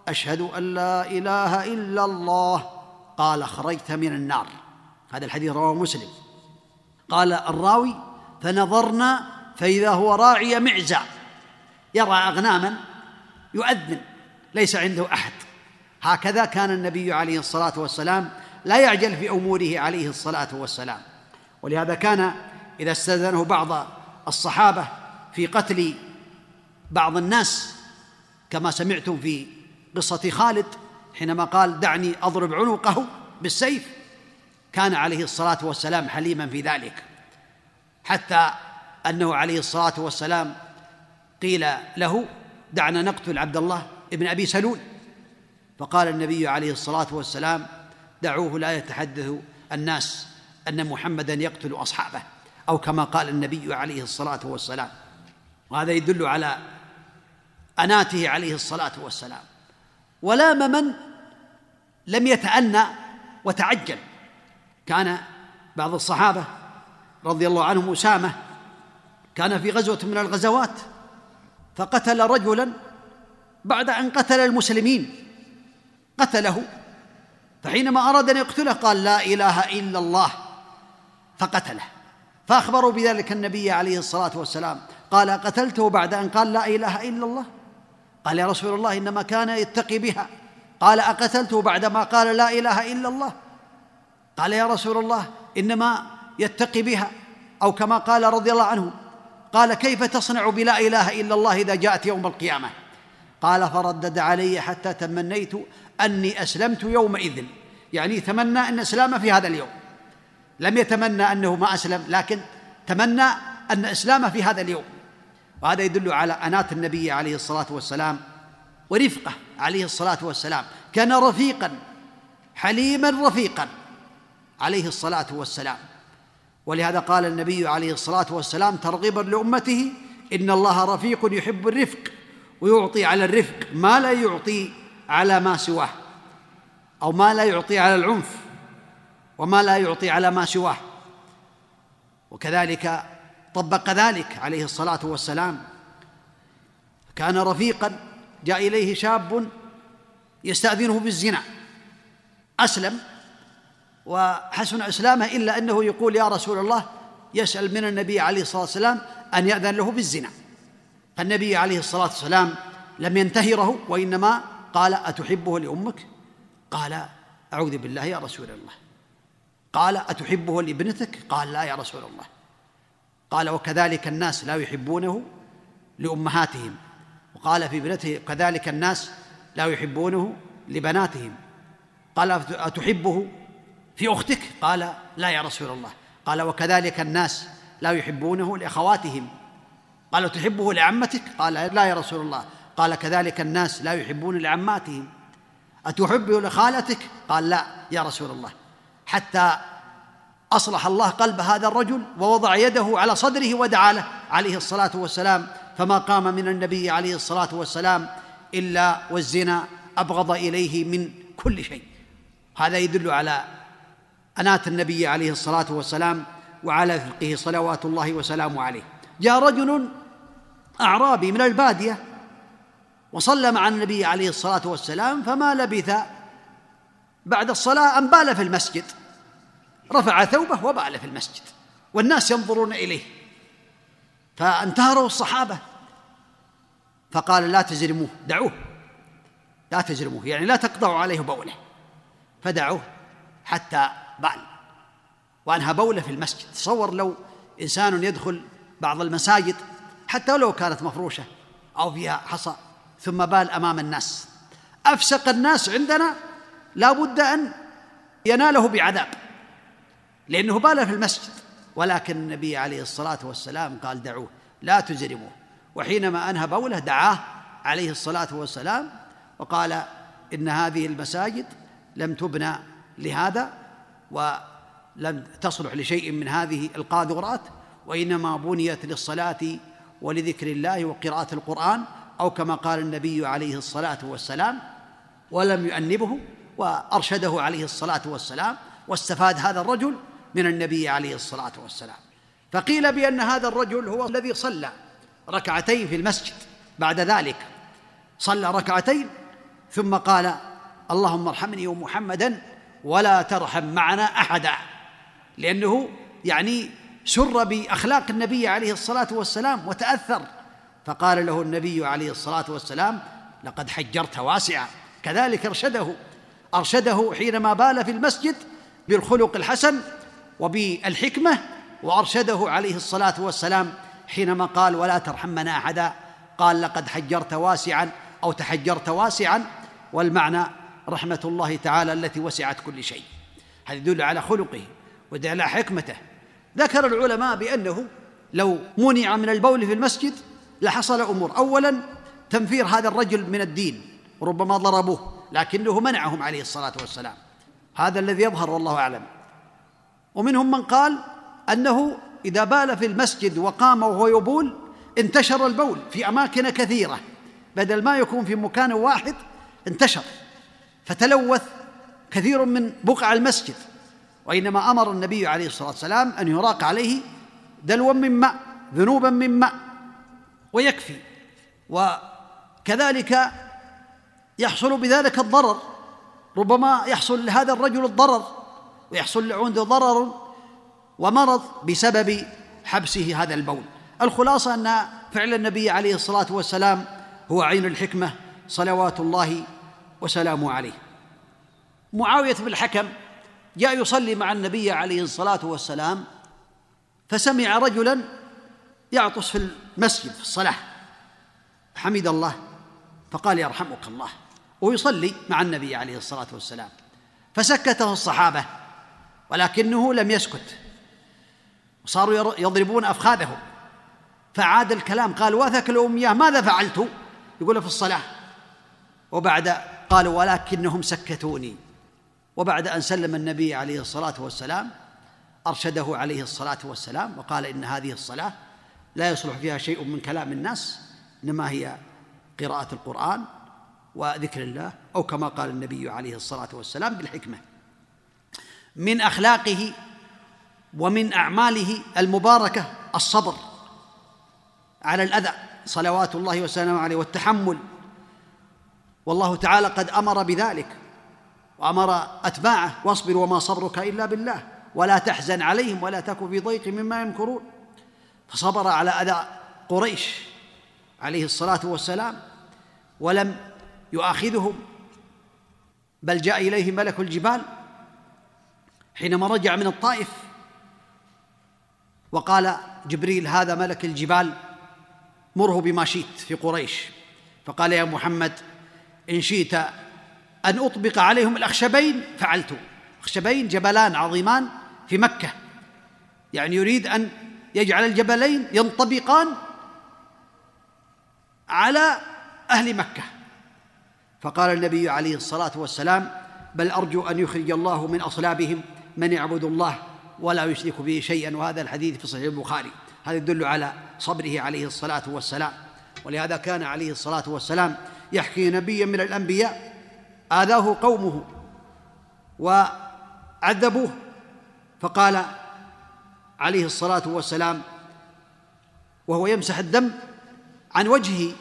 أشهد أن لا إله إلا الله. قال خرجت من النار. هذا الحديث رواه مسلم. قال الراوي فنظرنا فإذا هو راعي معزى يرى أغناما يؤذن ليس عنده أحد. هكذا كان النبي عليه الصلاة والسلام لا يعجل في أموره عليه الصلاة والسلام. ولهذا كان إذا استأذنه بعض الصحابة في قتل بعض الناس كما سمعتم في قصة خالد حينما قال دعني أضرب عنقه بالسيف كان عليه الصلاة والسلام حليما في ذلك. حتى أنه عليه الصلاة والسلام قيل له دعنا نقتل عبد الله ابن أبي سلول. فقال النبي عليه الصلاة والسلام دعوه لا يتحدث الناس أن محمدا يقتل أصحابه أو كما قال النبي عليه الصلاة والسلام. وهذا يدل على أناته عليه الصلاة والسلام. ولام من لم يتأنى وتعجل. كان بعض الصحابة رضي الله عنهم أسامة كان في غزوة من الغزوات فقتل رجلا بعد أن قتل المسلمين. قتله. فحينما أراد أن يقتله قال لا إله إلا الله فقتله. فأخبروا بذلك النبي عليه الصلاة والسلام. قال قتلته بعد أن قال لا إله إلا الله؟ قال يا رسول الله إنما كان يتقي بها. قال أقتلته بعدما قال لا إله إلا الله؟ قال يا رسول الله إنما يتقي بها أو كما قال رضي الله عنه. قال كيف تصنع بلا إله إلا الله إذا جاءت يوم القيامة؟ قال فردد علي حتى تمنيت أني أسلمت يومئذ. يعني تمنى أن اسلام في هذا اليوم. لم يتمنى أنه ما أسلم لكن تمنى أن اسلام في هذا اليوم. وهذا يدل على أنات النبي عليه الصلاة والسلام ورفقه عليه الصلاة والسلام. كان رفيقا حليما رفيقا عليه الصلاة والسلام. ولهذا قال النبي عليه الصلاة والسلام ترغيبا لأمته إن الله رفيق يحب الرفق ويعطي على الرفق ما لا يعطي على ما سواه أو ما لا يعطي على العنف وما لا يعطي على ما سواه. وكذلك طبق ذلك عليه الصلاة والسلام. كان رفيقا جاء إليه شاب يستأذنه بالزنا. أسلم وحسن إسلامه إلا أنه يقول يا رسول الله يسأل من النبي عليه الصلاة والسلام أن يأذن له بالزنا. فالنبي عليه الصلاة والسلام لم ينتهره وإنما قال أتحبه لأمك؟ قال أعوذ بالله يا رسول الله. قال أتحبه لابنتك؟ قال لا يا رسول الله. قال وكذلك الناس لا يحبونه لأمهاتهم. وقال في ابنته كذلك الناس لا يحبونه لبناتهم. قال أتحبه في أختك؟ قال لا يا رسول الله. قال وكذلك الناس لا يحبونه لأخواتهم. قال تحبه لعمتك؟ قال لا يا رسول الله. قال كذلك الناس لا يحبون لعماتهم. أتحبه لخالتك؟ قال لا يا رسول الله. حتى أصلح الله قلب هذا الرجل ووضع يده على صدره ودعا له عليه الصلاة والسلام. فما قام من النبي عليه الصلاة والسلام إلا والزنا أبغض إليه من كل شيء. هذا يدل على أنات النبي عليه الصلاة والسلام وعلى فقه صلوات الله وسلامه عليه. جاء رجل أعرابي من البادية وصلى مع النبي عليه الصلاة والسلام فما لبث بعد الصلاة أن بال في المسجد. رفع ثوبه وبال في المسجد. والناس ينظرون إليه. فانتهروا الصحابة. فقال لا تزرموه دعوه. لا تزرموه يعني لا تقطعوا عليه بوله. فدعوه حتى بال. وأنهى بوله في المسجد. تصور لو إنسان يدخل بعض المساجد حتى لو كانت مفروشة أو فيها حصى. ثم بال أمام الناس. أفسق الناس عندنا لا بد أن يناله بعذاب لأنه بال في المسجد. ولكن النبي عليه الصلاة والسلام قال دعوه لا تزرموه وحينما أنهى بوله دعاه عليه الصلاة والسلام وقال إن هذه المساجد لم تبنى لهذا ولم تصلح لشيء من هذه القاذورات وإنما بنيت للصلاة ولذكر الله وقراءة القرآن أو كما قال النبي عليه الصلاة والسلام ولم يؤنبه وأرشده عليه الصلاة والسلام واستفاد هذا الرجل من النبي عليه الصلاة والسلام. فقيل بأن هذا الرجل هو الذي صلى ركعتين في المسجد. بعد ذلك صلى ركعتين ثم قال اللهم ارحمني ومحمدا ولا ترحم معنا أحدا. لأنه يعني سر بأخلاق النبي عليه الصلاة والسلام وتأثر فقال له النبي عليه الصلاة والسلام لقد حجرت واسعا كذلك أرشده. أرشده حينما بال في المسجد بالخلق الحسن وبالحكمة وأرشده عليه الصلاة والسلام حينما قال ولا ترحمنا أحدا. قال لقد حجرت واسعا أو تحجرت واسعا. والمعنى رحمة الله تعالى التي وسعت كل شيء. هذا يدل على خلقه ويدل على حكمته. ذكر العلماء بأنه لو منع من البول في المسجد لحصل أمور. اولا تنفير هذا الرجل من الدين ربما ضربوه لكنه منعهم عليه الصلاة والسلام. هذا الذي يظهر والله أعلم. ومنهم من قال أنه إذا بال في المسجد وقام وهو يبول انتشر البول في أماكن كثيرة. بدل ما يكون في مكان واحد انتشر. فتلوث كثير من بقع المسجد. وإنما أمر النبي عليه الصلاة والسلام أن يراق عليه دلوا من ماء ذنوبا من ماء. ويكفي. وكذلك يحصل بذلك الضرر. ربما يحصل لهذا الرجل الضرر ويحصل عنده ضرر ومرض بسبب حبسه هذا البول. الخلاصة أن فعل النبي عليه الصلاة والسلام هو عين الحكمة صلوات الله وسلامه عليه. معاوية بن الحكم جاء يصلي مع النبي عليه الصلاة والسلام فسمع رجلا يعطس في المسجد في الصلاة. حمد الله. فقال يرحمك الله. ويصلي مع النبي عليه الصلاة والسلام. فسكته الصحابة ولكنه لم يسكت. وصاروا يضربون أفخاذهم. فعاد الكلام. قال وثك الأمياه ماذا فعلت؟ يقول في الصلاة. وبعد قالوا ولكنهم سكتوني. وبعد أن سلم النبي عليه الصلاة والسلام أرشده عليه الصلاة والسلام وقال إن هذه الصلاة لا يصلح فيها شيء من كلام الناس إنما هي قراءة القرآن وذكر الله أو كما قال النبي عليه الصلاة والسلام بالحكمة. من أخلاقه ومن أعماله المباركة الصبر على الأذى صلوات الله وسلامه عليه والتحمل. والله تعالى قد أمر بذلك وأمر أتباعه واصبر وما صبرك إلا بالله ولا تحزن عليهم ولا تك في ضيق مما يمكرون. فصبر على أذى قريش عليه الصلاة والسلام ولم يؤاخذهم. بل جاء إليه ملك الجبال حينما رجع من الطائف وقال جبريل هذا ملك الجبال مره بما شئت في قريش. فقال يا محمد إن شئت أن أطبق عليهم الأخشبين فعلت. أخشبين جبلان عظيمان في مكة. يعني يريد أن يجعل الجبلين ينطبقان على أهل مكة. فقال النبي عليه الصلاة والسلام بل أرجو أن يخرج الله من أصلابهم من يعبد الله ولا يشرك به شيئا. وهذا الحديث في صحيح البخاري. هذا يدل على صبره عليه الصلاة والسلام. ولهذا كان عليه الصلاة والسلام يحكي نبيا من الأنبياء آذاه قومه وعذبوه. فقال عليه الصلاة والسلام وهو يمسح الدم عن وجهه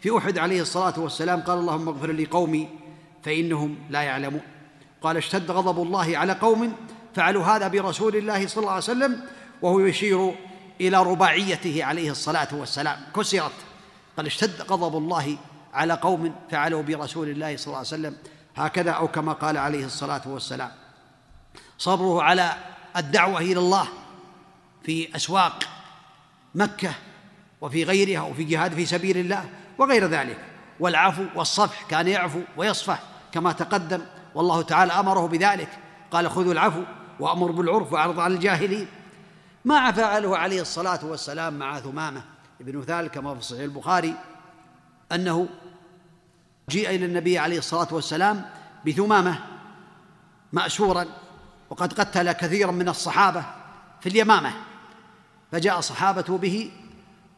في أحد عليه الصلاة والسلام قال اللهم اغفر لي قومي فإنهم لا يعلمون. قال اشتد غضب الله على قوم فعلوا هذا برسول الله صلى الله عليه وسلم وهو يشير إلى رباعيته عليه الصلاة والسلام. كسرت. قال اشتد غضب الله على قوم فعلوا برسول الله صلى الله عليه وسلم. هكذا أو كما قال عليه الصلاة والسلام. صبره على الدعوة إلى الله. في أسواق مكة وفي غيرها وفي جهاد في سبيل الله وغير ذلك. والعفو والصفح كان يعفو ويصفح كما تقدم والله تعالى أمره بذلك. قال خذوا العفو وأمر بالعرف وأعرض عن الجاهلين. ما فعله عليه الصلاة والسلام مع ثمامة ابن ثال كما في صحيح البخاري أنه جيء إلى النبي عليه الصلاة والسلام بثمامة مأسورا وقد قتل كثيرا من الصحابة في اليمامة. فجاء صحابته به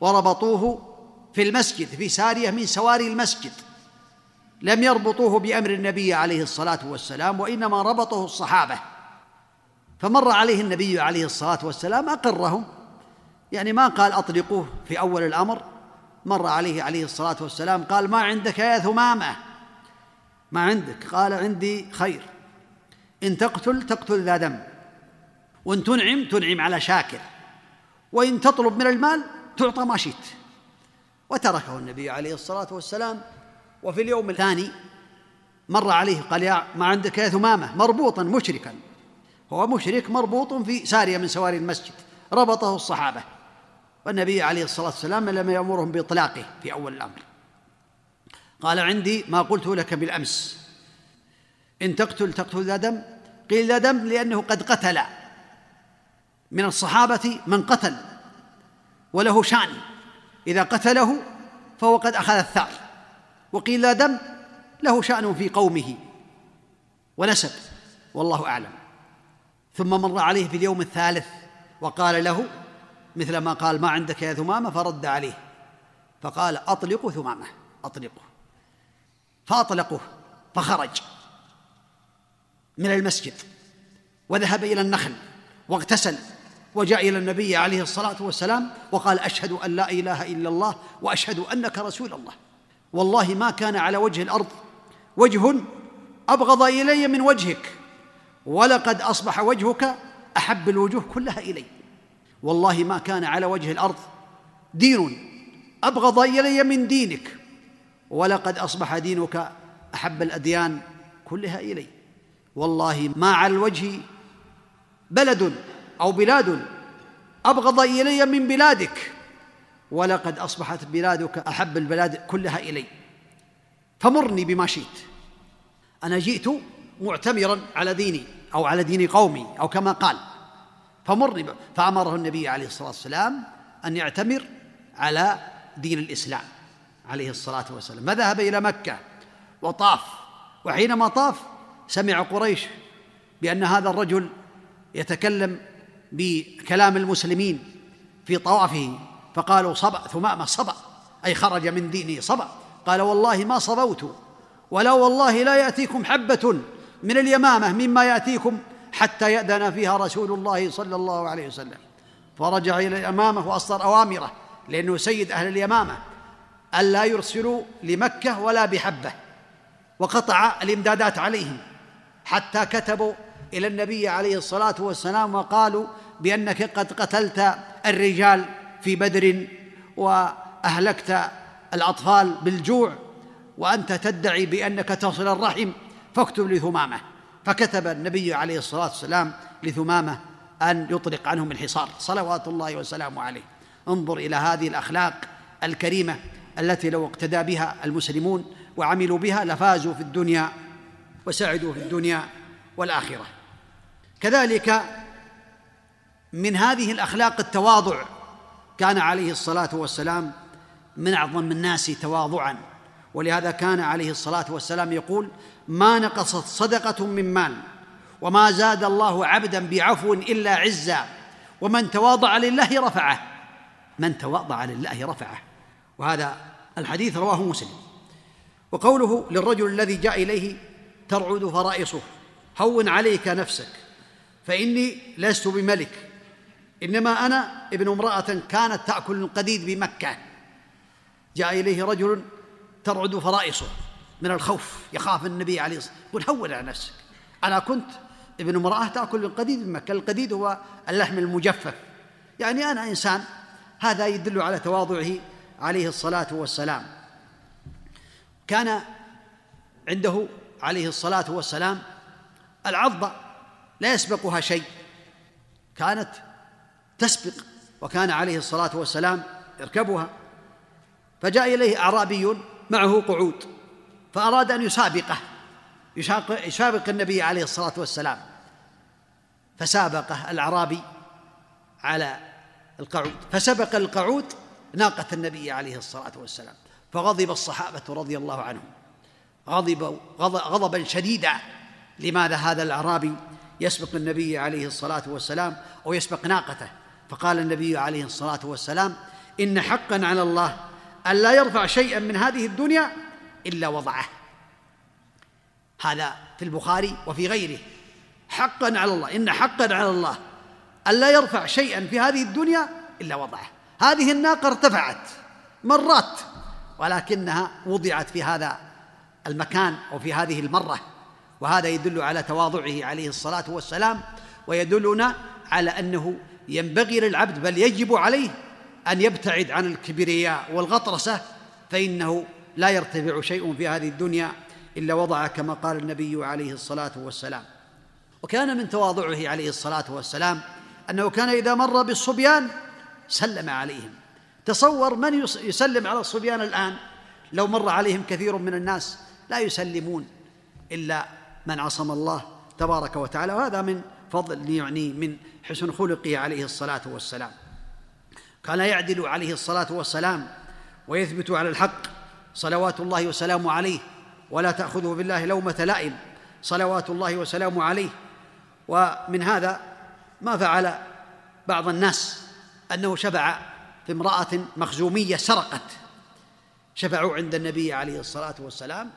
وربطوه في المسجد في سارية من سواري المسجد. لم يربطوه بأمر النبي عليه الصلاة والسلام وإنما ربطه الصحابة. فمر عليه النبي عليه الصلاة والسلام أقرهم. يعني ما قال أطلقوه في أول الأمر. مر عليه عليه الصلاة والسلام قال ما عندك يا ثمامة؟ ما عندك. قال عندي خير. إن تقتل تقتل ذا دم وإن تنعم تنعم على شاكر. وإن تطلب من المال تعطى ما شئت. وتركه النبي عليه الصلاة والسلام. وفي اليوم الثاني مر عليه قال يا ما عندك يا ثمامة؟ مربوطا مشركا. هو مشرك مربوط في سارية من سواري المسجد. ربطه الصحابة. والنبي عليه الصلاة والسلام لم يأمرهم بإطلاقه في أول الأمر. قال عندي ما قلت لك بالأمس. إن تقتل تقتل ذا دم. قيل ذا دم لأنه قد قتل. من الصحابة من قتل وله شأن إذا قتله فهو قد أخذ الثأر وقيل لا دم له شأن في قومه ونسب والله أعلم. ثم مر عليه في اليوم الثالث وقال له مثل ما قال ما عندك يا ثمامة؟ فرد عليه فقال أطلقوا ثمامة أطلقوا فأطلقوه فخرج من المسجد وذهب إلى النخل واغتسل وجاء إلى النبي عليه الصلاة والسلام وقال أشهد أن لا إله إلا الله وأشهد أنك رسول الله. والله ما كان على وجه الأرض وجه أبغض إلي من وجهك ولقد أصبح وجهك أحب الوجوه كلها إلي. والله ما كان على وجه الأرض دين أبغض إلي من دينك ولقد أصبح دينك أحب الأديان كلها إلي. والله ما على الوجه بلد أو بلاد. أبغض إلي من بلادك. ولقد أصبحت بلادك أحب البلاد كلها إلي. فمرني بما شئت. أنا جئت معتمرا على ديني أو على دين قومي أو كما قال. فمرني فأمره النبي عليه الصلاة والسلام أن يعتمر على دين الإسلام عليه الصلاة والسلام. فذهب إلى مكة وطاف. وحينما طاف سمع قريش بأن هذا الرجل يتكلم بكلام المسلمين في طوافه فقالوا صبأ ثمامة صبأ أي خرج من دينه صبأ. قال والله ما صبوت ولا والله لا يأتيكم حبة من اليمامة مما يأتيكم حتى يأذن فيها رسول الله صلى الله عليه وسلم. فرجع إلى اليمامة وأصدر أوامره لأنه سيد أهل اليمامة ألا يرسلوا لمكة ولا بحبة وقطع الإمدادات عليهم حتى كتبوا إلى النبي عليه الصلاة والسلام وقالوا بأنك قد قتلت الرجال في بدر وأهلكت الأطفال بالجوع وأنت تدعي بأنك تصل الرحم فاكتب لثمامة. فكتب النبي عليه الصلاة والسلام لثمامة أن يطلق عنهم الحصار. صلوات الله وسلامه عليه. انظر إلى هذه الأخلاق الكريمة التي لو اقتدى بها المسلمون وعملوا بها لفازوا في الدنيا وسعدوا في الدنيا والآخرة. كذلك من هذه الأخلاق التواضع كان عليه الصلاة والسلام من أعظم الناس تواضعا. ولهذا كان عليه الصلاة والسلام يقول ما نقصت صدقة من مال وما زاد الله عبدا بعفو إلا عزا ومن تواضع لله رفعه. من تواضع لله رفعه. وهذا الحديث رواه مسلم. وقوله للرجل الذي جاء إليه ترعد فرائصه هون عليك نفسك. فإني لست بملك إنما أنا ابن امرأة كانت تأكل القديد بمكة. جاء إليه رجل ترعد فرائصه من الخوف يخاف النبي عليه الصلاة والسلام يقول هون على نفسك أنا كنت ابن امرأة تأكل القديد بمكة القديد هو اللحم المجفف. يعني أنا إنسان هذا يدل على تواضعه عليه الصلاة والسلام. كان عنده عليه الصلاة والسلام العضبة لا يسبقها شيء. كانت تسبق وكان عليه الصلاة والسلام يركبها. فجاء إليه أعرابي معه قعود فأراد أن يسابقه يسابق النبي عليه الصلاة والسلام. فسابقه الأعرابي على القعود فسبق القعود ناقة النبي عليه الصلاة والسلام. فغضب الصحابة رضي الله عنهم. غضب غضبا شديدا. لماذا هذا الأعرابي يسبق النبي عليه الصلاة والسلام أو يسبق ناقته. فقال النبي عليه الصلاة والسلام إن حقا على الله أن لا يرفع شيئا من هذه الدنيا إلا وضعه. هذا في البخاري وفي غيره. حقا على الله إن حقا على الله أن لا يرفع شيئا في هذه الدنيا إلا وضعه. هذه الناقة ارتفعت مرات ولكنها وضعت في هذا المكان أو في هذه المرة. وهذا يدل على تواضعه عليه الصلاة والسلام ويدلنا على أنه ينبغي للعبد بل يجب عليه أن يبتعد عن الكبرياء والغطرسة فإنه لا يرتفع شيء في هذه الدنيا إلا وضع كما قال النبي عليه الصلاة والسلام. وكان من تواضعه عليه الصلاة والسلام أنه كان إذا مر بالصبيان سلم عليهم. تصور من يسلم على الصبيان الآن؟ لو مر عليهم كثير من الناس لا يسلمون إلا من عصم الله تبارك وتعالى. وهذا من فضل يعني من حسن خلقه عليه الصلاة والسلام. كان يعدل عليه الصلاة والسلام ويثبت على الحق صلوات الله وسلامه عليه ولا تأخذه بالله لومة لائم صلوات الله وسلامه عليه. ومن هذا ما فعل بعض الناس أنه شفع في امرأة مخزومية سرقت. شفعوا عند النبي عليه الصلاة والسلام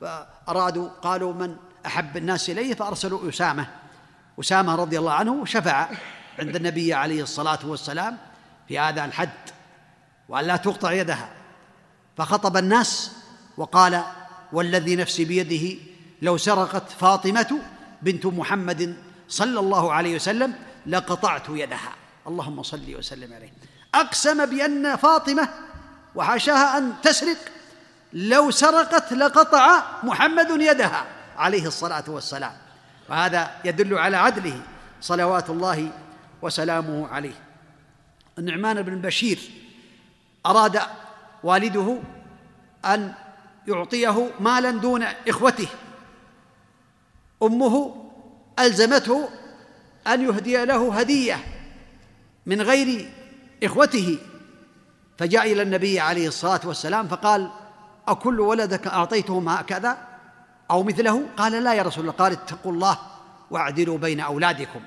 فأرادوا قالوا من أحب الناس إليه فأرسلوا أسامة. أسامة رضي الله عنه شفع عند النبي عليه الصلاة والسلام في هذا الحد وأن لا تقطع يدها. فخطب الناس وقال والذي نفسي بيده لو سرقت فاطمة بنت محمد صلى الله عليه وسلم لقطعت يدها. اللهم صل وسلم عليه. أقسم بأن فاطمة وحاشاها أن تسرق لو سرقت لقطع محمد يدها. عليه الصلاة والسلام. وهذا يدل على عدله صلوات الله وسلامه عليه. النعمان بن بشير أراد والده أن يعطيه مالا دون إخوته. أمه ألزمته أن يهدي له هدية من غير إخوته. فجاء إلى النبي عليه الصلاة والسلام فقال أكل ولدك أعطيتهم هكذا أو مثله قال لا يا رسول الله قال اتقوا الله واعدلوا بين أولادكم.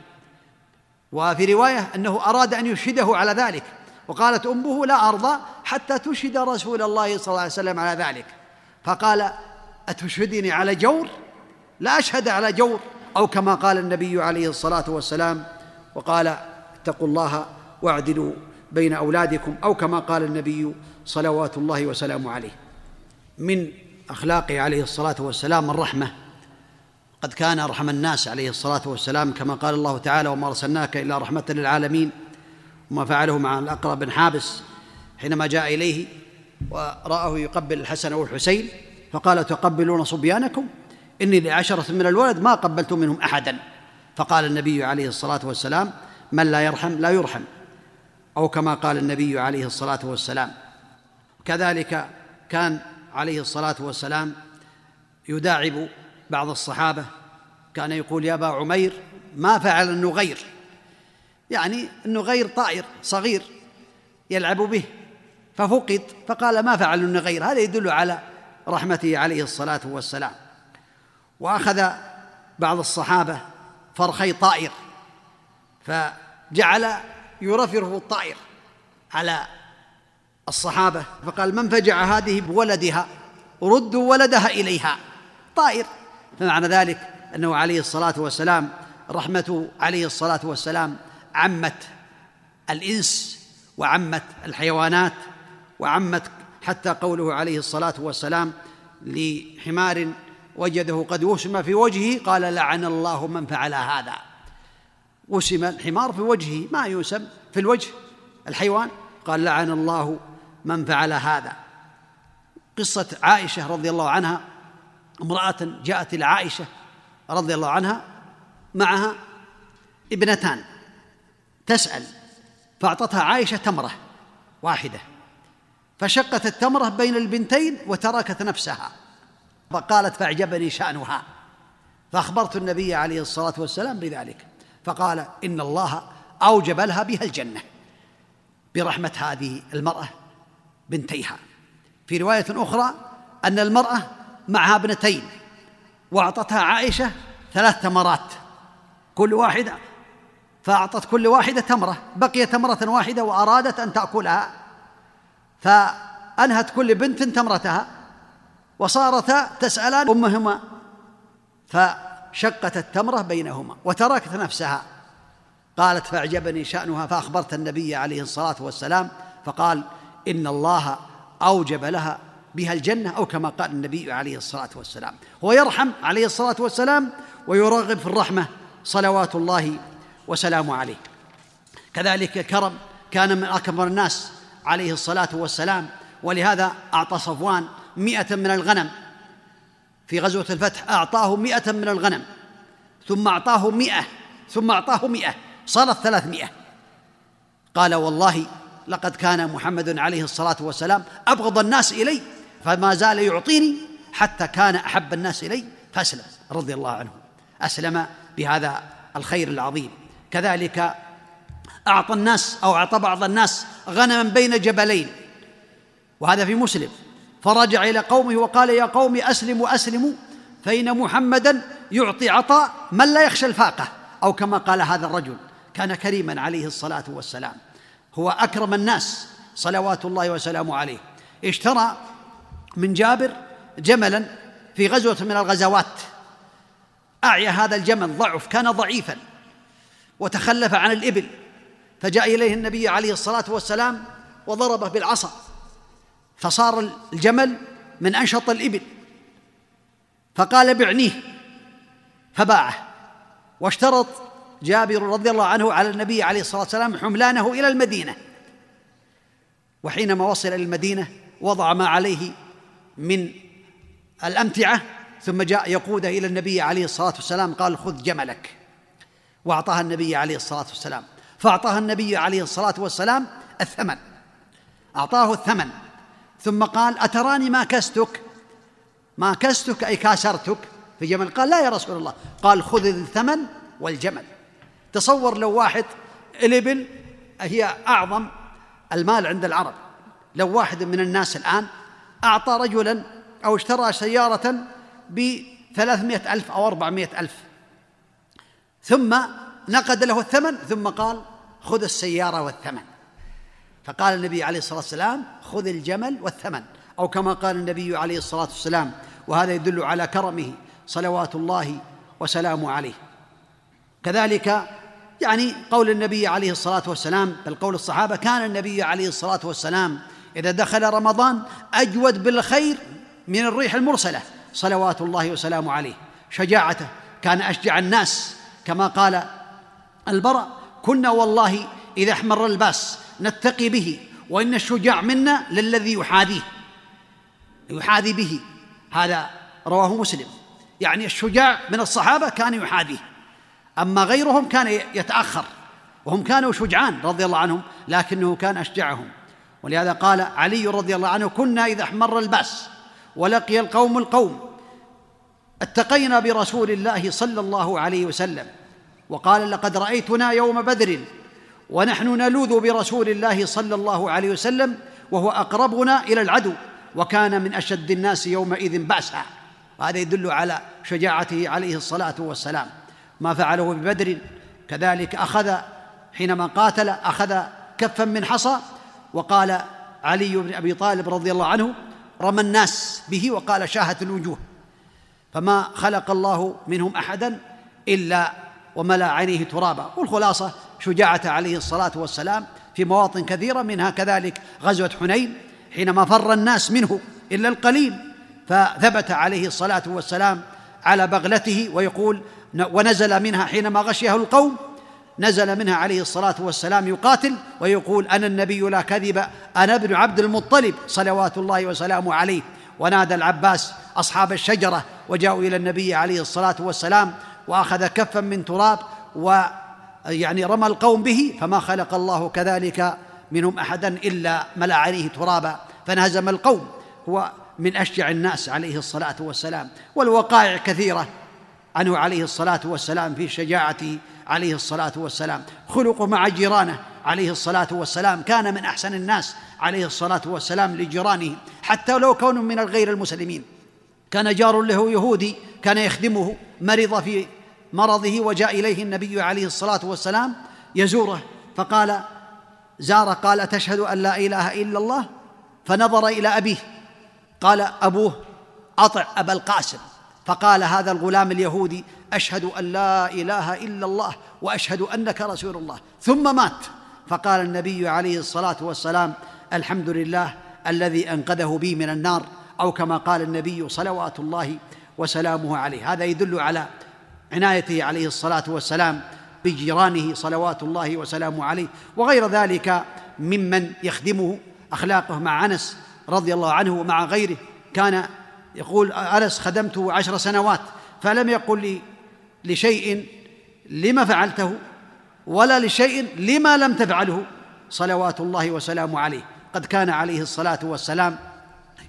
وفي رواية أنه أراد أن يشهده على ذلك وقالت أمه لا أرضى حتى تشهد رسول الله صلى الله عليه وسلم على ذلك. فقال أتشهدني على جور؟ لا أشهد على جور أو كما قال النبي عليه الصلاة والسلام وقال اتقوا الله واعدلوا بين أولادكم أو كما قال النبي صلوات الله وسلامه عليه. من أخلاقه عليه الصلاة والسلام الرحمة قد كان أرحم الناس عليه الصلاة والسلام كما قال الله تعالى وما أرسلناك إلا رحمة للعالمين وما فعله مع الأقرى بن حابس حينما جاء إليه ورآه يقبل الحسن والحسين فقال تقبلون صبيانكم؟ إني لعشرة من الولد ما قبلت منهم أحدا. فقال النبي عليه الصلاة والسلام من لا يرحم لا يرحم. أو كما قال النبي عليه الصلاة والسلام كذلك كان عليه الصلاة والسلام يداعب بعض الصحابة. كان يقول يا أبا عمير ما فعل النغير. يعني النغير طائر صغير يلعب به ففقد فقال ما فعل النغير؟ هذا يدل على رحمته عليه الصلاة والسلام. وأخذ بعض الصحابة فرخي طائر فجعل يرفرف الطائر على الصحابة فقال من فجع هذه بولدها؟ ردوا ولدها إليها. طائر. فمعنى ذلك أنه عليه الصلاة والسلام رحمته عليه الصلاة والسلام عمت الإنس وعمت الحيوانات وعمت حتى قوله عليه الصلاة والسلام لحمار وجده قد وسم في وجهه قال لعن الله من فعل هذا. وسم الحمار في وجهه ما يوسم في الوجه الحيوان؟ قال لعن الله من فعل هذا. قصة عائشة رضي الله عنها امرأة جاءت إلى عائشة رضي الله عنها معها ابنتان تسأل فأعطتها عائشة تمرة واحدة فشقت التمرة بين البنتين وتركت نفسها فقالت فأعجبني شأنها فأخبرت النبي عليه الصلاة والسلام بذلك فقال إن الله أوجب لها بها الجنة برحمة هذه المرأة. بنتيها. في رواية أخرى أن المرأة معها ابنتين وأعطتها عائشة ثلاث تمرات كل واحدة فأعطت كل واحدة تمرة بقي تمرة واحدة وأرادت أن تأكلها فأنهت كل بنت تمرتها وصارتا تسألان أمهما فشقت التمرة بينهما وتركت نفسها. قالت فأعجبني شأنها فأخبرت النبي عليه الصلاة والسلام فقال إن الله أوجب لها بها الجنة أو كما قال النبي عليه الصلاة والسلام. هو يرحم عليه الصلاة والسلام ويرغب في الرحمة صلوات الله وسلامه عليه. كذلك كرم كان من أكبر الناس عليه الصلاة والسلام. ولهذا أعطى صفوان مئة من الغنم. في غزوة الفتح أعطاه مئة من الغنم. ثم أعطاه مئة ثم أعطاه مئة صارت ثلاثمائة قال والله لقد كان محمد عليه الصلاة والسلام أبغض الناس إلي فما زال يعطيني حتى كان أحب الناس إلي فأسلم رضي الله عنه. أسلم بهذا الخير العظيم. كذلك أعطى الناس أو أعطى بعض الناس غنما بين جبلين وهذا في مسلم. فرجع إلى قومه وقال يا قوم أسلموا أسلموا فإن محمدا يعطي عطاء من لا يخشى الفاقة أو كما قال هذا الرجل كان كريما عليه الصلاة والسلام. هو أكرم الناس صلوات الله وسلامه عليه. اشترى من جابر جملا في غزوة من الغزوات. أعيا هذا الجمل ضعف كان ضعيفا وتخلف عن الإبل. فجاء إليه النبي عليه الصلاة والسلام وضربه بالعصا. فصار الجمل من أنشط الإبل. فقال بعنيه فباعه واشترط جابر رضي الله عنه على النبي عليه الصلاة والسلام حملانه إلى المدينة. وحينما وصل إلى المدينة وضع ما عليه من الأمتعة ثم جاء يقوده إلى النبي عليه الصلاة والسلام قال خذ جملك. وأعطاها النبي عليه الصلاة والسلام. فأعطاها النبي عليه الصلاة والسلام الثمن. أعطاه الثمن. ثم قال أتراني ما كستك؟ ما كستك أي كاسرتك؟ في جمل. قال لا يا رسول الله. قال خذ الثمن والجمل. تصور لو واحد الإبل هي أعظم المال عند العرب. لو واحد من الناس الآن أعطى رجلا أو اشترى سيارة بثلاثمائة ألف أو أربعمائة ألف. ثم نقد له الثمن ثم قال خذ السيارة والثمن. فقال النبي عليه الصلاة والسلام خذ الجمل والثمن. أو كما قال النبي عليه الصلاة والسلام وهذا يدل على كرمه صلوات الله وسلامه عليه. كذلك يعني قول النبي عليه الصلاة والسلام بل قول الصحابة كان النبي عليه الصلاة والسلام إذا دخل رمضان أجود بالخير من الريح المرسلة صلوات الله وسلامه عليه شجاعته كان أشجع الناس كما قال البراء كنا والله إذا احمر الباس نتقي به وإن الشجاع منا للذي يحاذيه. يحاذي به هذا رواه مسلم. يعني الشجاع من الصحابة كان يحاذيه. أما غيرهم كان يتأخر وهم كانوا شجعان رضي الله عنهم لكنه كان أشجعهم. ولهذا قال علي رضي الله عنه كنا إذا احمر البأس ولقي القوم القوم. اتقينا برسول الله صلى الله عليه وسلم. وقال لقد رأيتنا يوم بدر ونحن نلوذ برسول الله صلى الله عليه وسلم وهو أقربنا إلى العدو وكان من أشد الناس يومئذ بأسا. وهذا يدل على شجاعته عليه الصلاة والسلام. ما فعله ببدر. كذلك أخذ حينما قاتل أخذ كفا من حصى وقال علي بن أبي طالب رضي الله عنه رمى الناس به وقال شاهت الوجوه. فما خلق الله منهم أحدا إلا وملا عينيه ترابا. والخلاصة شجاعة عليه الصلاة والسلام في مواطن كثيرة منها كذلك غزوة حنين حينما فر الناس منه إلا القليل فثبت عليه الصلاة والسلام على بغلته ويقول ونزل منها حينما غشيه القوم نزل منها عليه الصلاة والسلام يقاتل ويقول أنا النبي لا كذب أنا ابن عبد المطلب صلوات الله وسلامه عليه. ونادى العباس أصحاب الشجرة وجاءوا إلى النبي عليه الصلاة والسلام وأخذ كفا من تراب ويعني رمى القوم به فما خلق الله كذلك منهم أحدا إلا ملأ عليه ترابا فانهزم القوم هو من أشجع الناس عليه الصلاة والسلام. والوقائع كثيرة عنه عليه الصلاة والسلام في شجاعته عليه الصلاة والسلام. خلقه مع جيرانه عليه الصلاة والسلام. كان من أحسن الناس عليه الصلاة والسلام لجيرانه. حتى لو كانوا من الغير المسلمين. كان جار له يهودي كان يخدمه مرض في مرضه وجاء إليه النبي عليه الصلاة والسلام يزوره. فقال زار قال تشهد أن لا إله إلا الله؟ فنظر إلى أبيه. قال أبوه أطع أبا القاسم. فقال هذا الغلام اليهودي أشهد أن لا إله إلا الله وأشهد أنك رسول الله. ثم مات. فقال النبي عليه الصلاة والسلام الحمد لله الذي أنقذه بي من النار أو كما قال النبي صلوات الله وسلامه عليه. هذا يدل على عنايته عليه الصلاة والسلام بجيرانه صلوات الله وسلامه عليه. وغير ذلك ممن يخدمه أخلاقه مع أنس رضي الله عنه ومع غيره كان يقول أنس خدمته عشر سنوات؟ فلم يقل لي لشيء لما فعلته ولا لشيء لما لم تفعله. صلوات الله وسلامه عليه. قد كان عليه الصلاة والسلام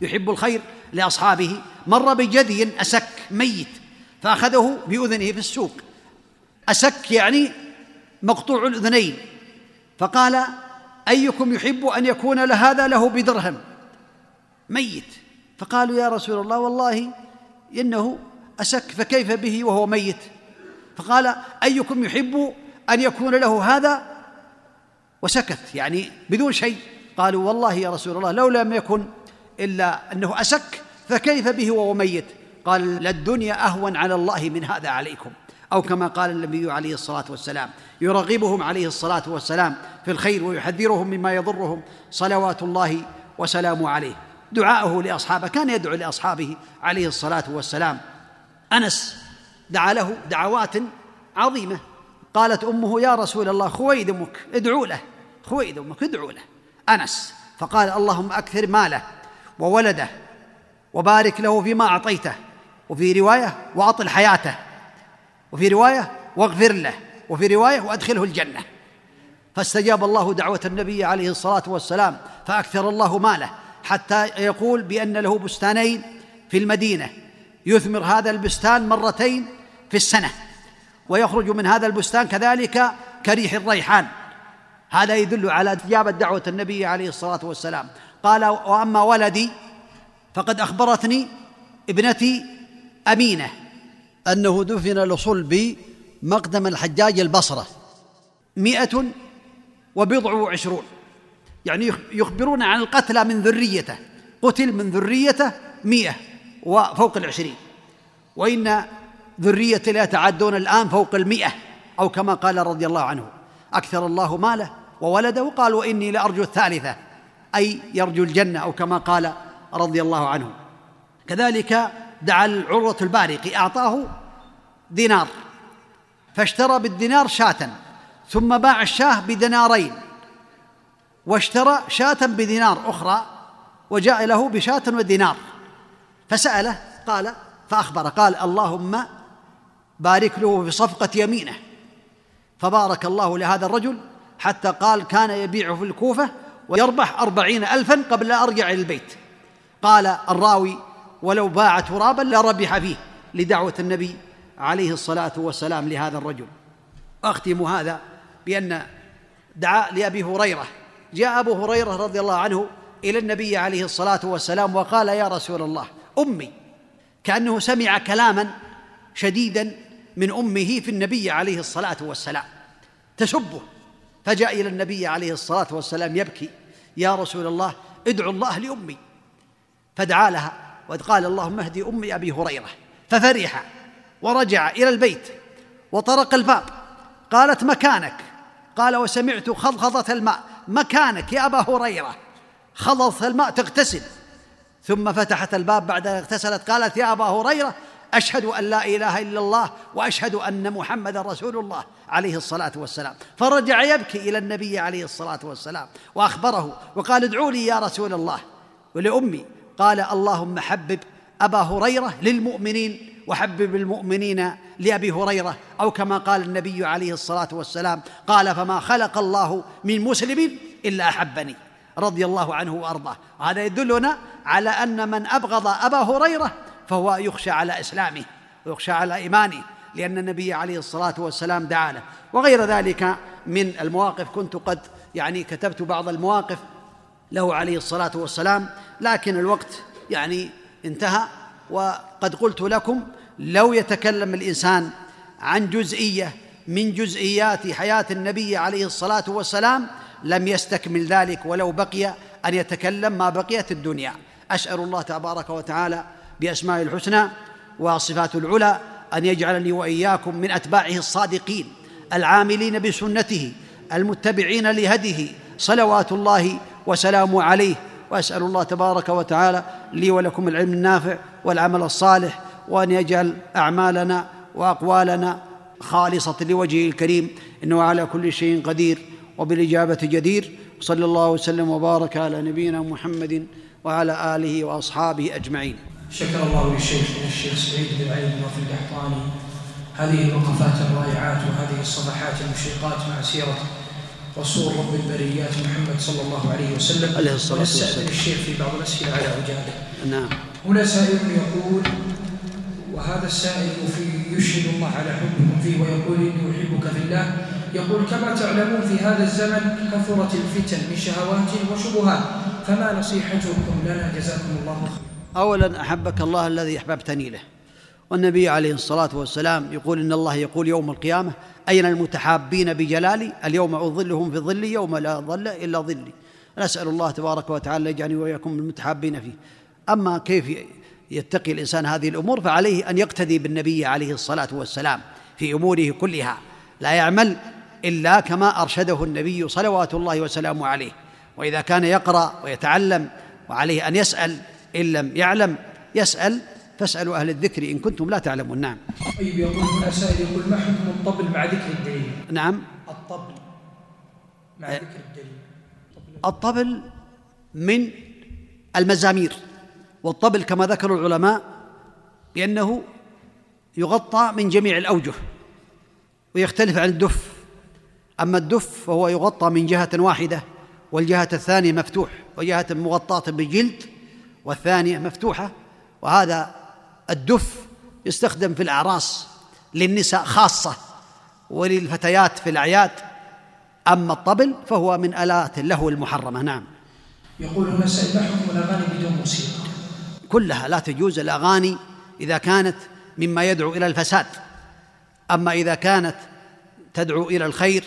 يحب الخير لأصحابه. مر بجدي أسك ميت فأخذه بأذنه في السوق. أسك يعني مقطوع الأذنين. فقال أيكم يحب أن يكون لهذا له بدرهم؟ ميت. فقالوا يا رسول الله والله إنه أسك فكيف به وهو ميت. فقال أيكم يحب أن يكون له هذا؟ وسكت يعني بدون شيء. قالوا والله يا رسول الله لو لم يكن إلا أنه أسك فكيف به وهو ميت؟ قال للدنيا أهون على الله من هذا عليكم. أو كما قال النبي عليه الصلاة والسلام يرغبهم عليه الصلاة والسلام في الخير ويحذرهم مما يضرهم. صلوات الله وسلامه عليه. دعاءه لأصحابه كان يدعو لأصحابه عليه الصلاة والسلام. أنس دعا له دعوات عظيمة. قالت أمه يا رسول الله خويد أمك ادعو له خويد أمك ادعو له. أنس فقال اللهم أكثر ماله وولده وبارك له فيما أعطيته وفي رواية وأطل حياته وفي رواية واغفر له وفي رواية وأدخله الجنة. فاستجاب الله دعوة النبي عليه الصلاة والسلام فأكثر الله ماله حتى يقول بأن له بستانين في المدينة. يثمر هذا البستان مرتين في السنة ويخرج من هذا البستان كذلك كريح الريحان. هذا يدل على استجابة دعوة النبي عليه الصلاة والسلام. قال وأما ولدي فقد أخبرتني ابنتي أمينة أنه دفن لصلب مقدم الحجاج البصرة مئة وبضع وعشرون. يعني يخبرون عن القتلى من ذريته. قتل من ذريته مئة وفوق العشرين. وإن ذريته لا يتعدون الآن فوق المئة أو كما قال رضي الله عنه. أكثر الله ماله وولده؟ قال وإني لأرجو الثالثة أي يرجو الجنة أو كما قال رضي الله عنه. كذلك دعا العروة البارقي أعطاه دينار فاشترى بالدينار شاة ثم باع الشاه بدينارين. واشترى شاة بدينار أخرى وجاء له بشاة ودينار. فسأله قال فأخبر قال اللهم بارك له في صفقة يمينه. فبارك الله لهذا الرجل حتى قال كان يبيع في الكوفة ويربح أربعين ألفا قبل أرجع إلى البيت. قال الراوي ولو باع ترابا لربح فيه لدعوة النبي عليه الصلاة والسلام لهذا الرجل. أختم هذا بأن دعا لأبي هريرة جاء أبو هريرة رضي الله عنه إلى النبي عليه الصلاة والسلام وقال يا رسول الله أمي. كأنه سمع كلاما شديدا من أمه في النبي عليه الصلاة والسلام. تسبه. فجاء إلى النبي عليه الصلاة والسلام يبكي. يا رسول الله ادعو الله لأمي. فدعا لها وقال اللهم اهدي أمي أبي هريرة. ففرح ورجع إلى البيت وطرق الباب. قالت مكانك. قال وسمعت خضخضة الماء. مكانك يا أبا هريرة. خلص الماء تغتسل. ثم فتحت الباب بعد أن اغتسلت قالت يا أبا هريرة أشهد أن لا إله إلا الله وأشهد أن محمدا رسول الله عليه الصلاة والسلام. فرجع يبكي إلى النبي عليه الصلاة والسلام وأخبره وقال ادعوا لي يا رسول الله. ولأمي قال اللهم حبب أبا هريرة للمؤمنين وحبب المؤمنين لأبي هريرة أو كما قال النبي عليه الصلاة والسلام قال فما خلق الله من مسلم إلا أحبني رضي الله عنه وأرضاه. وهذا يدلنا على أن من أبغض أبا هريرة فهو يخشى على إسلامه ويخشى على إيمانه لأن النبي عليه الصلاة والسلام دعا له. وغير ذلك من المواقف كنت قد يعني كتبت بعض المواقف له عليه الصلاة والسلام لكن الوقت يعني انتهى وقد قلت لكم لو يتكلم الإنسان عن جزئية من جزئيات حياة النبي عليه الصلاة والسلام لم يستكمل ذلك ولو بقي أن يتكلم ما بقيت الدنيا. اسال الله تبارك وتعالى بأسماء الحسنى وصفات العلى أن يجعلني وإياكم من أتباعه الصادقين العاملين بسنته المتبعين لهديه صلوات الله وسلامه عليه. وأسأل الله تبارك وتعالى لي ولكم العلم النافع والعمل الصالح وأن يجعل أعمالنا وأقوالنا خالصة لوجهه الكريم إنه على كل شيء قدير وبالإجابة جدير. صلى الله وسلم وبارك على نبينا محمد وعلى آله وأصحابه أجمعين. شكر الله للشيخ الشيخ سعيد بن علي بن القحطاني هذه الوقفات الرائعات وهذه الصفحات المشرقات مع سيرة رسول رب البريات محمد صلى الله عليه وسلم. عليه الصلاة والسلام. الشيخ في بعض الأسئلة على عجاله نعم. هنا سائل يقول وهذا السائل في يشهد الله على حبكم فيه ويقول إني أحبك في الله. يقول كما تعلمون في هذا الزمن كثرت الفتن من شهوات وشبهات فما نصيحتكم لنا؟ جزاكم الله خيرا. اولا أحبك الله الذي أحببتني له. والنبي عليه الصلاة والسلام يقول إن الله يقول يوم القيامة أين المتحابين بجلالي؟ اليوم أظلهم في ظلي يوم لا ظل إلا ظلي. نسال الله تبارك وتعالى يجعلني وإياكم من المتحابين فيه. أما كيف يتقي الإنسان هذه الأمور فعليه أن يقتدي بالنبي عليه الصلاة والسلام في أموره كلها. لا يعمل إلا كما أرشده النبي صلوات الله وسلامه عليه. وإذا كان يقرأ ويتعلم وعليه أن يسأل إن لم يعلم يسأل فاسألوا أهل الذكر إن كنتم لا تعلمون. نعم. طيب يقول هنا سائل يقول ما حكم الطبل مع ذكر الدليل؟ نعم. الطبل مع ذكر الدليل. الطبل من المزامير. والطبل كما ذكر العلماء بأنه يغطى من جميع الأوجه ويختلف عن الدف. أما الدف فهو يغطى من جهة واحدة والجهة الثانية مفتوح وجهة مغطاة بجلد والثانية مفتوحة. وهذا الدف يستخدم في الأعراس للنساء خاصة وللفتيات في الأعياد. أما الطبل فهو من آلات اللهو المحرمة. نعم. يقول هنا سائل ما حكم الأغاني بدون موسيقى. كلها لا تجوز الأغاني إذا كانت مما يدعو إلى الفساد. أما إذا كانت تدعو إلى الخير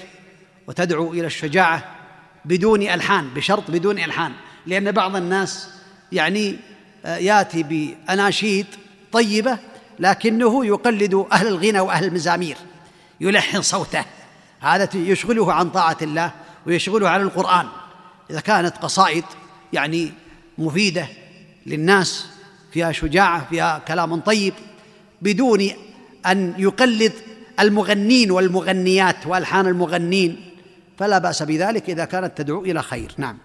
وتدعو إلى الشجاعة بدون ألحان بشرط بدون ألحان. لأن بعض الناس يعني آه، يأتي بأناشيد طيبة لكنه يقلد أهل الغنى وأهل المزامير يلحن صوته. هذا يشغله عن طاعة الله ويشغله عن القرآن. إذا كانت قصائد يعني مفيدة للناس فيها شجاعة فيها كلام طيب بدون أن يقلد المغنين والمغنيات والحان المغنين فلا بأس بذلك إذا كانت تدعو إلى خير. نعم.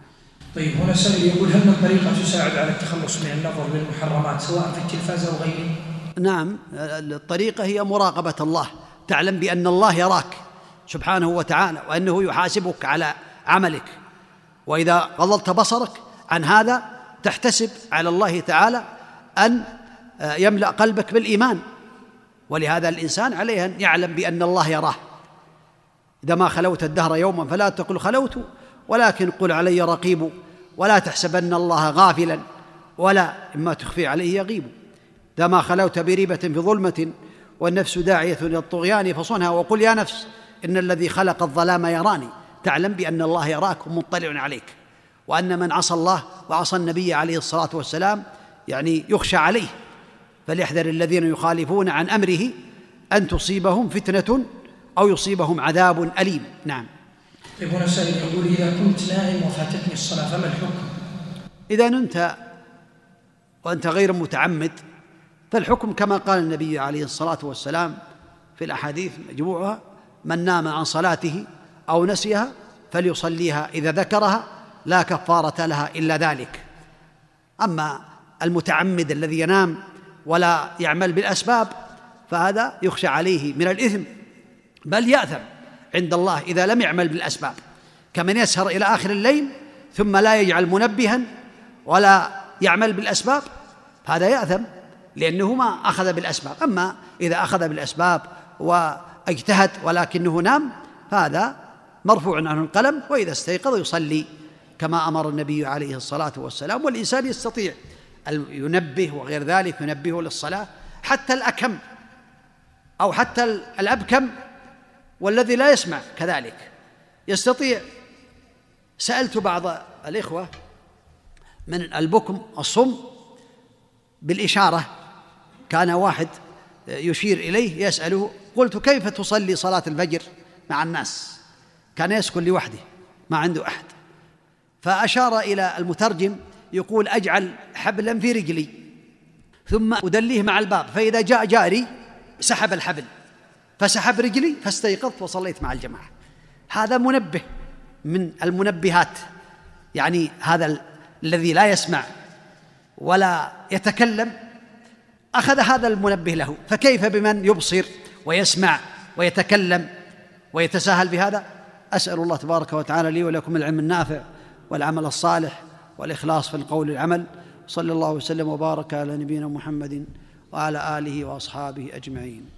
طيب هنا سائل يقول هل من طريقه تساعد على التخلص من النظر للمحرمات سواء في التلفاز أو غيره؟ نعم. الطريقة هي مراقبة الله تعلم بأن الله يراك سبحانه وتعالى وأنه يحاسبك على عملك. وإذا غضضت بصرك عن هذا تحتسب على الله تعالى أن يملأ قلبك بالإيمان. ولهذا الإنسان عليه أن يعلم بأن الله يراه. إذا ما خلوت الدهر يوما فلا تقل خلوت ولكن قل علي رقيب ولا تحسبن الله غافلا ولا إما تخفي عليه يغيب. إذا ما خلوت بريبة في ظلمة والنفس داعية إلى الطغيان فصنها وقل يا نفس إن الذي خلق الظلام يراني. تعلم بأن الله يراك ومطلع عليك. وأن من عصى الله وعصى النبي عليه الصلاة والسلام يعني يخشى عليه فليحذر الذين يخالفون عن أمره أن تصيبهم فتنة أو يصيبهم عذاب أليم. نعم. طيب هنا سائل يقول إذا كنت نائم وفاتتني الصلاة فما الحكم؟ إذا نمت وأنت غير متعمد فالحكم كما قال النبي عليه الصلاة والسلام في الأحاديث مجموعها من نام عن صلاته أو نسيها فليصليها إذا ذكرها لا كفارة لها إلا ذلك. أما المتعمد الذي ينام ولا يعمل بالأسباب فهذا يخشى عليه من الإثم. بل يأثم عند الله إذا لم يعمل بالأسباب. كمن يسهر إلى آخر الليل ثم لا يجعل منبها ولا يعمل بالأسباب هذا يأثم لأنه ما أخذ بالأسباب. أما إذا أخذ بالأسباب واجتهد ولكنه نام فهذا مرفوع عنه القلم وإذا استيقظ يصلي كما أمر النبي عليه الصلاة والسلام والإنسان يستطيع ينبه وغير ذلك ينبه للصلاة حتى الأكم أو حتى الأبكم والذي لا يسمع كذلك. يستطيع. سألت بعض الإخوة من البكم الصم بالإشارة. كان واحد يشير إليه يسأله قلت كيف تصلي صلاة الفجر مع الناس؟ كان يسكن لوحده ما عنده أحد. فأشار إلى المترجم يقول أجعل حبلا في رجلي ثم أدليه مع الباب فإذا جاء جاري سحب الحبل فسحب رجلي فاستيقظت وصليت مع الجماعة. هذا منبه من المنبهات يعني هذا الذي لا يسمع ولا يتكلم أخذ هذا المنبه له. فكيف بمن يبصر ويسمع ويتكلم ويتساهل بهذا؟ أسأل الله تبارك وتعالى لي ولكم العلم النافع والعمل الصالح. والإخلاص في القول والعمل. صلى الله وسلم وبارك على نبينا محمد وعلى آله وأصحابه أجمعين.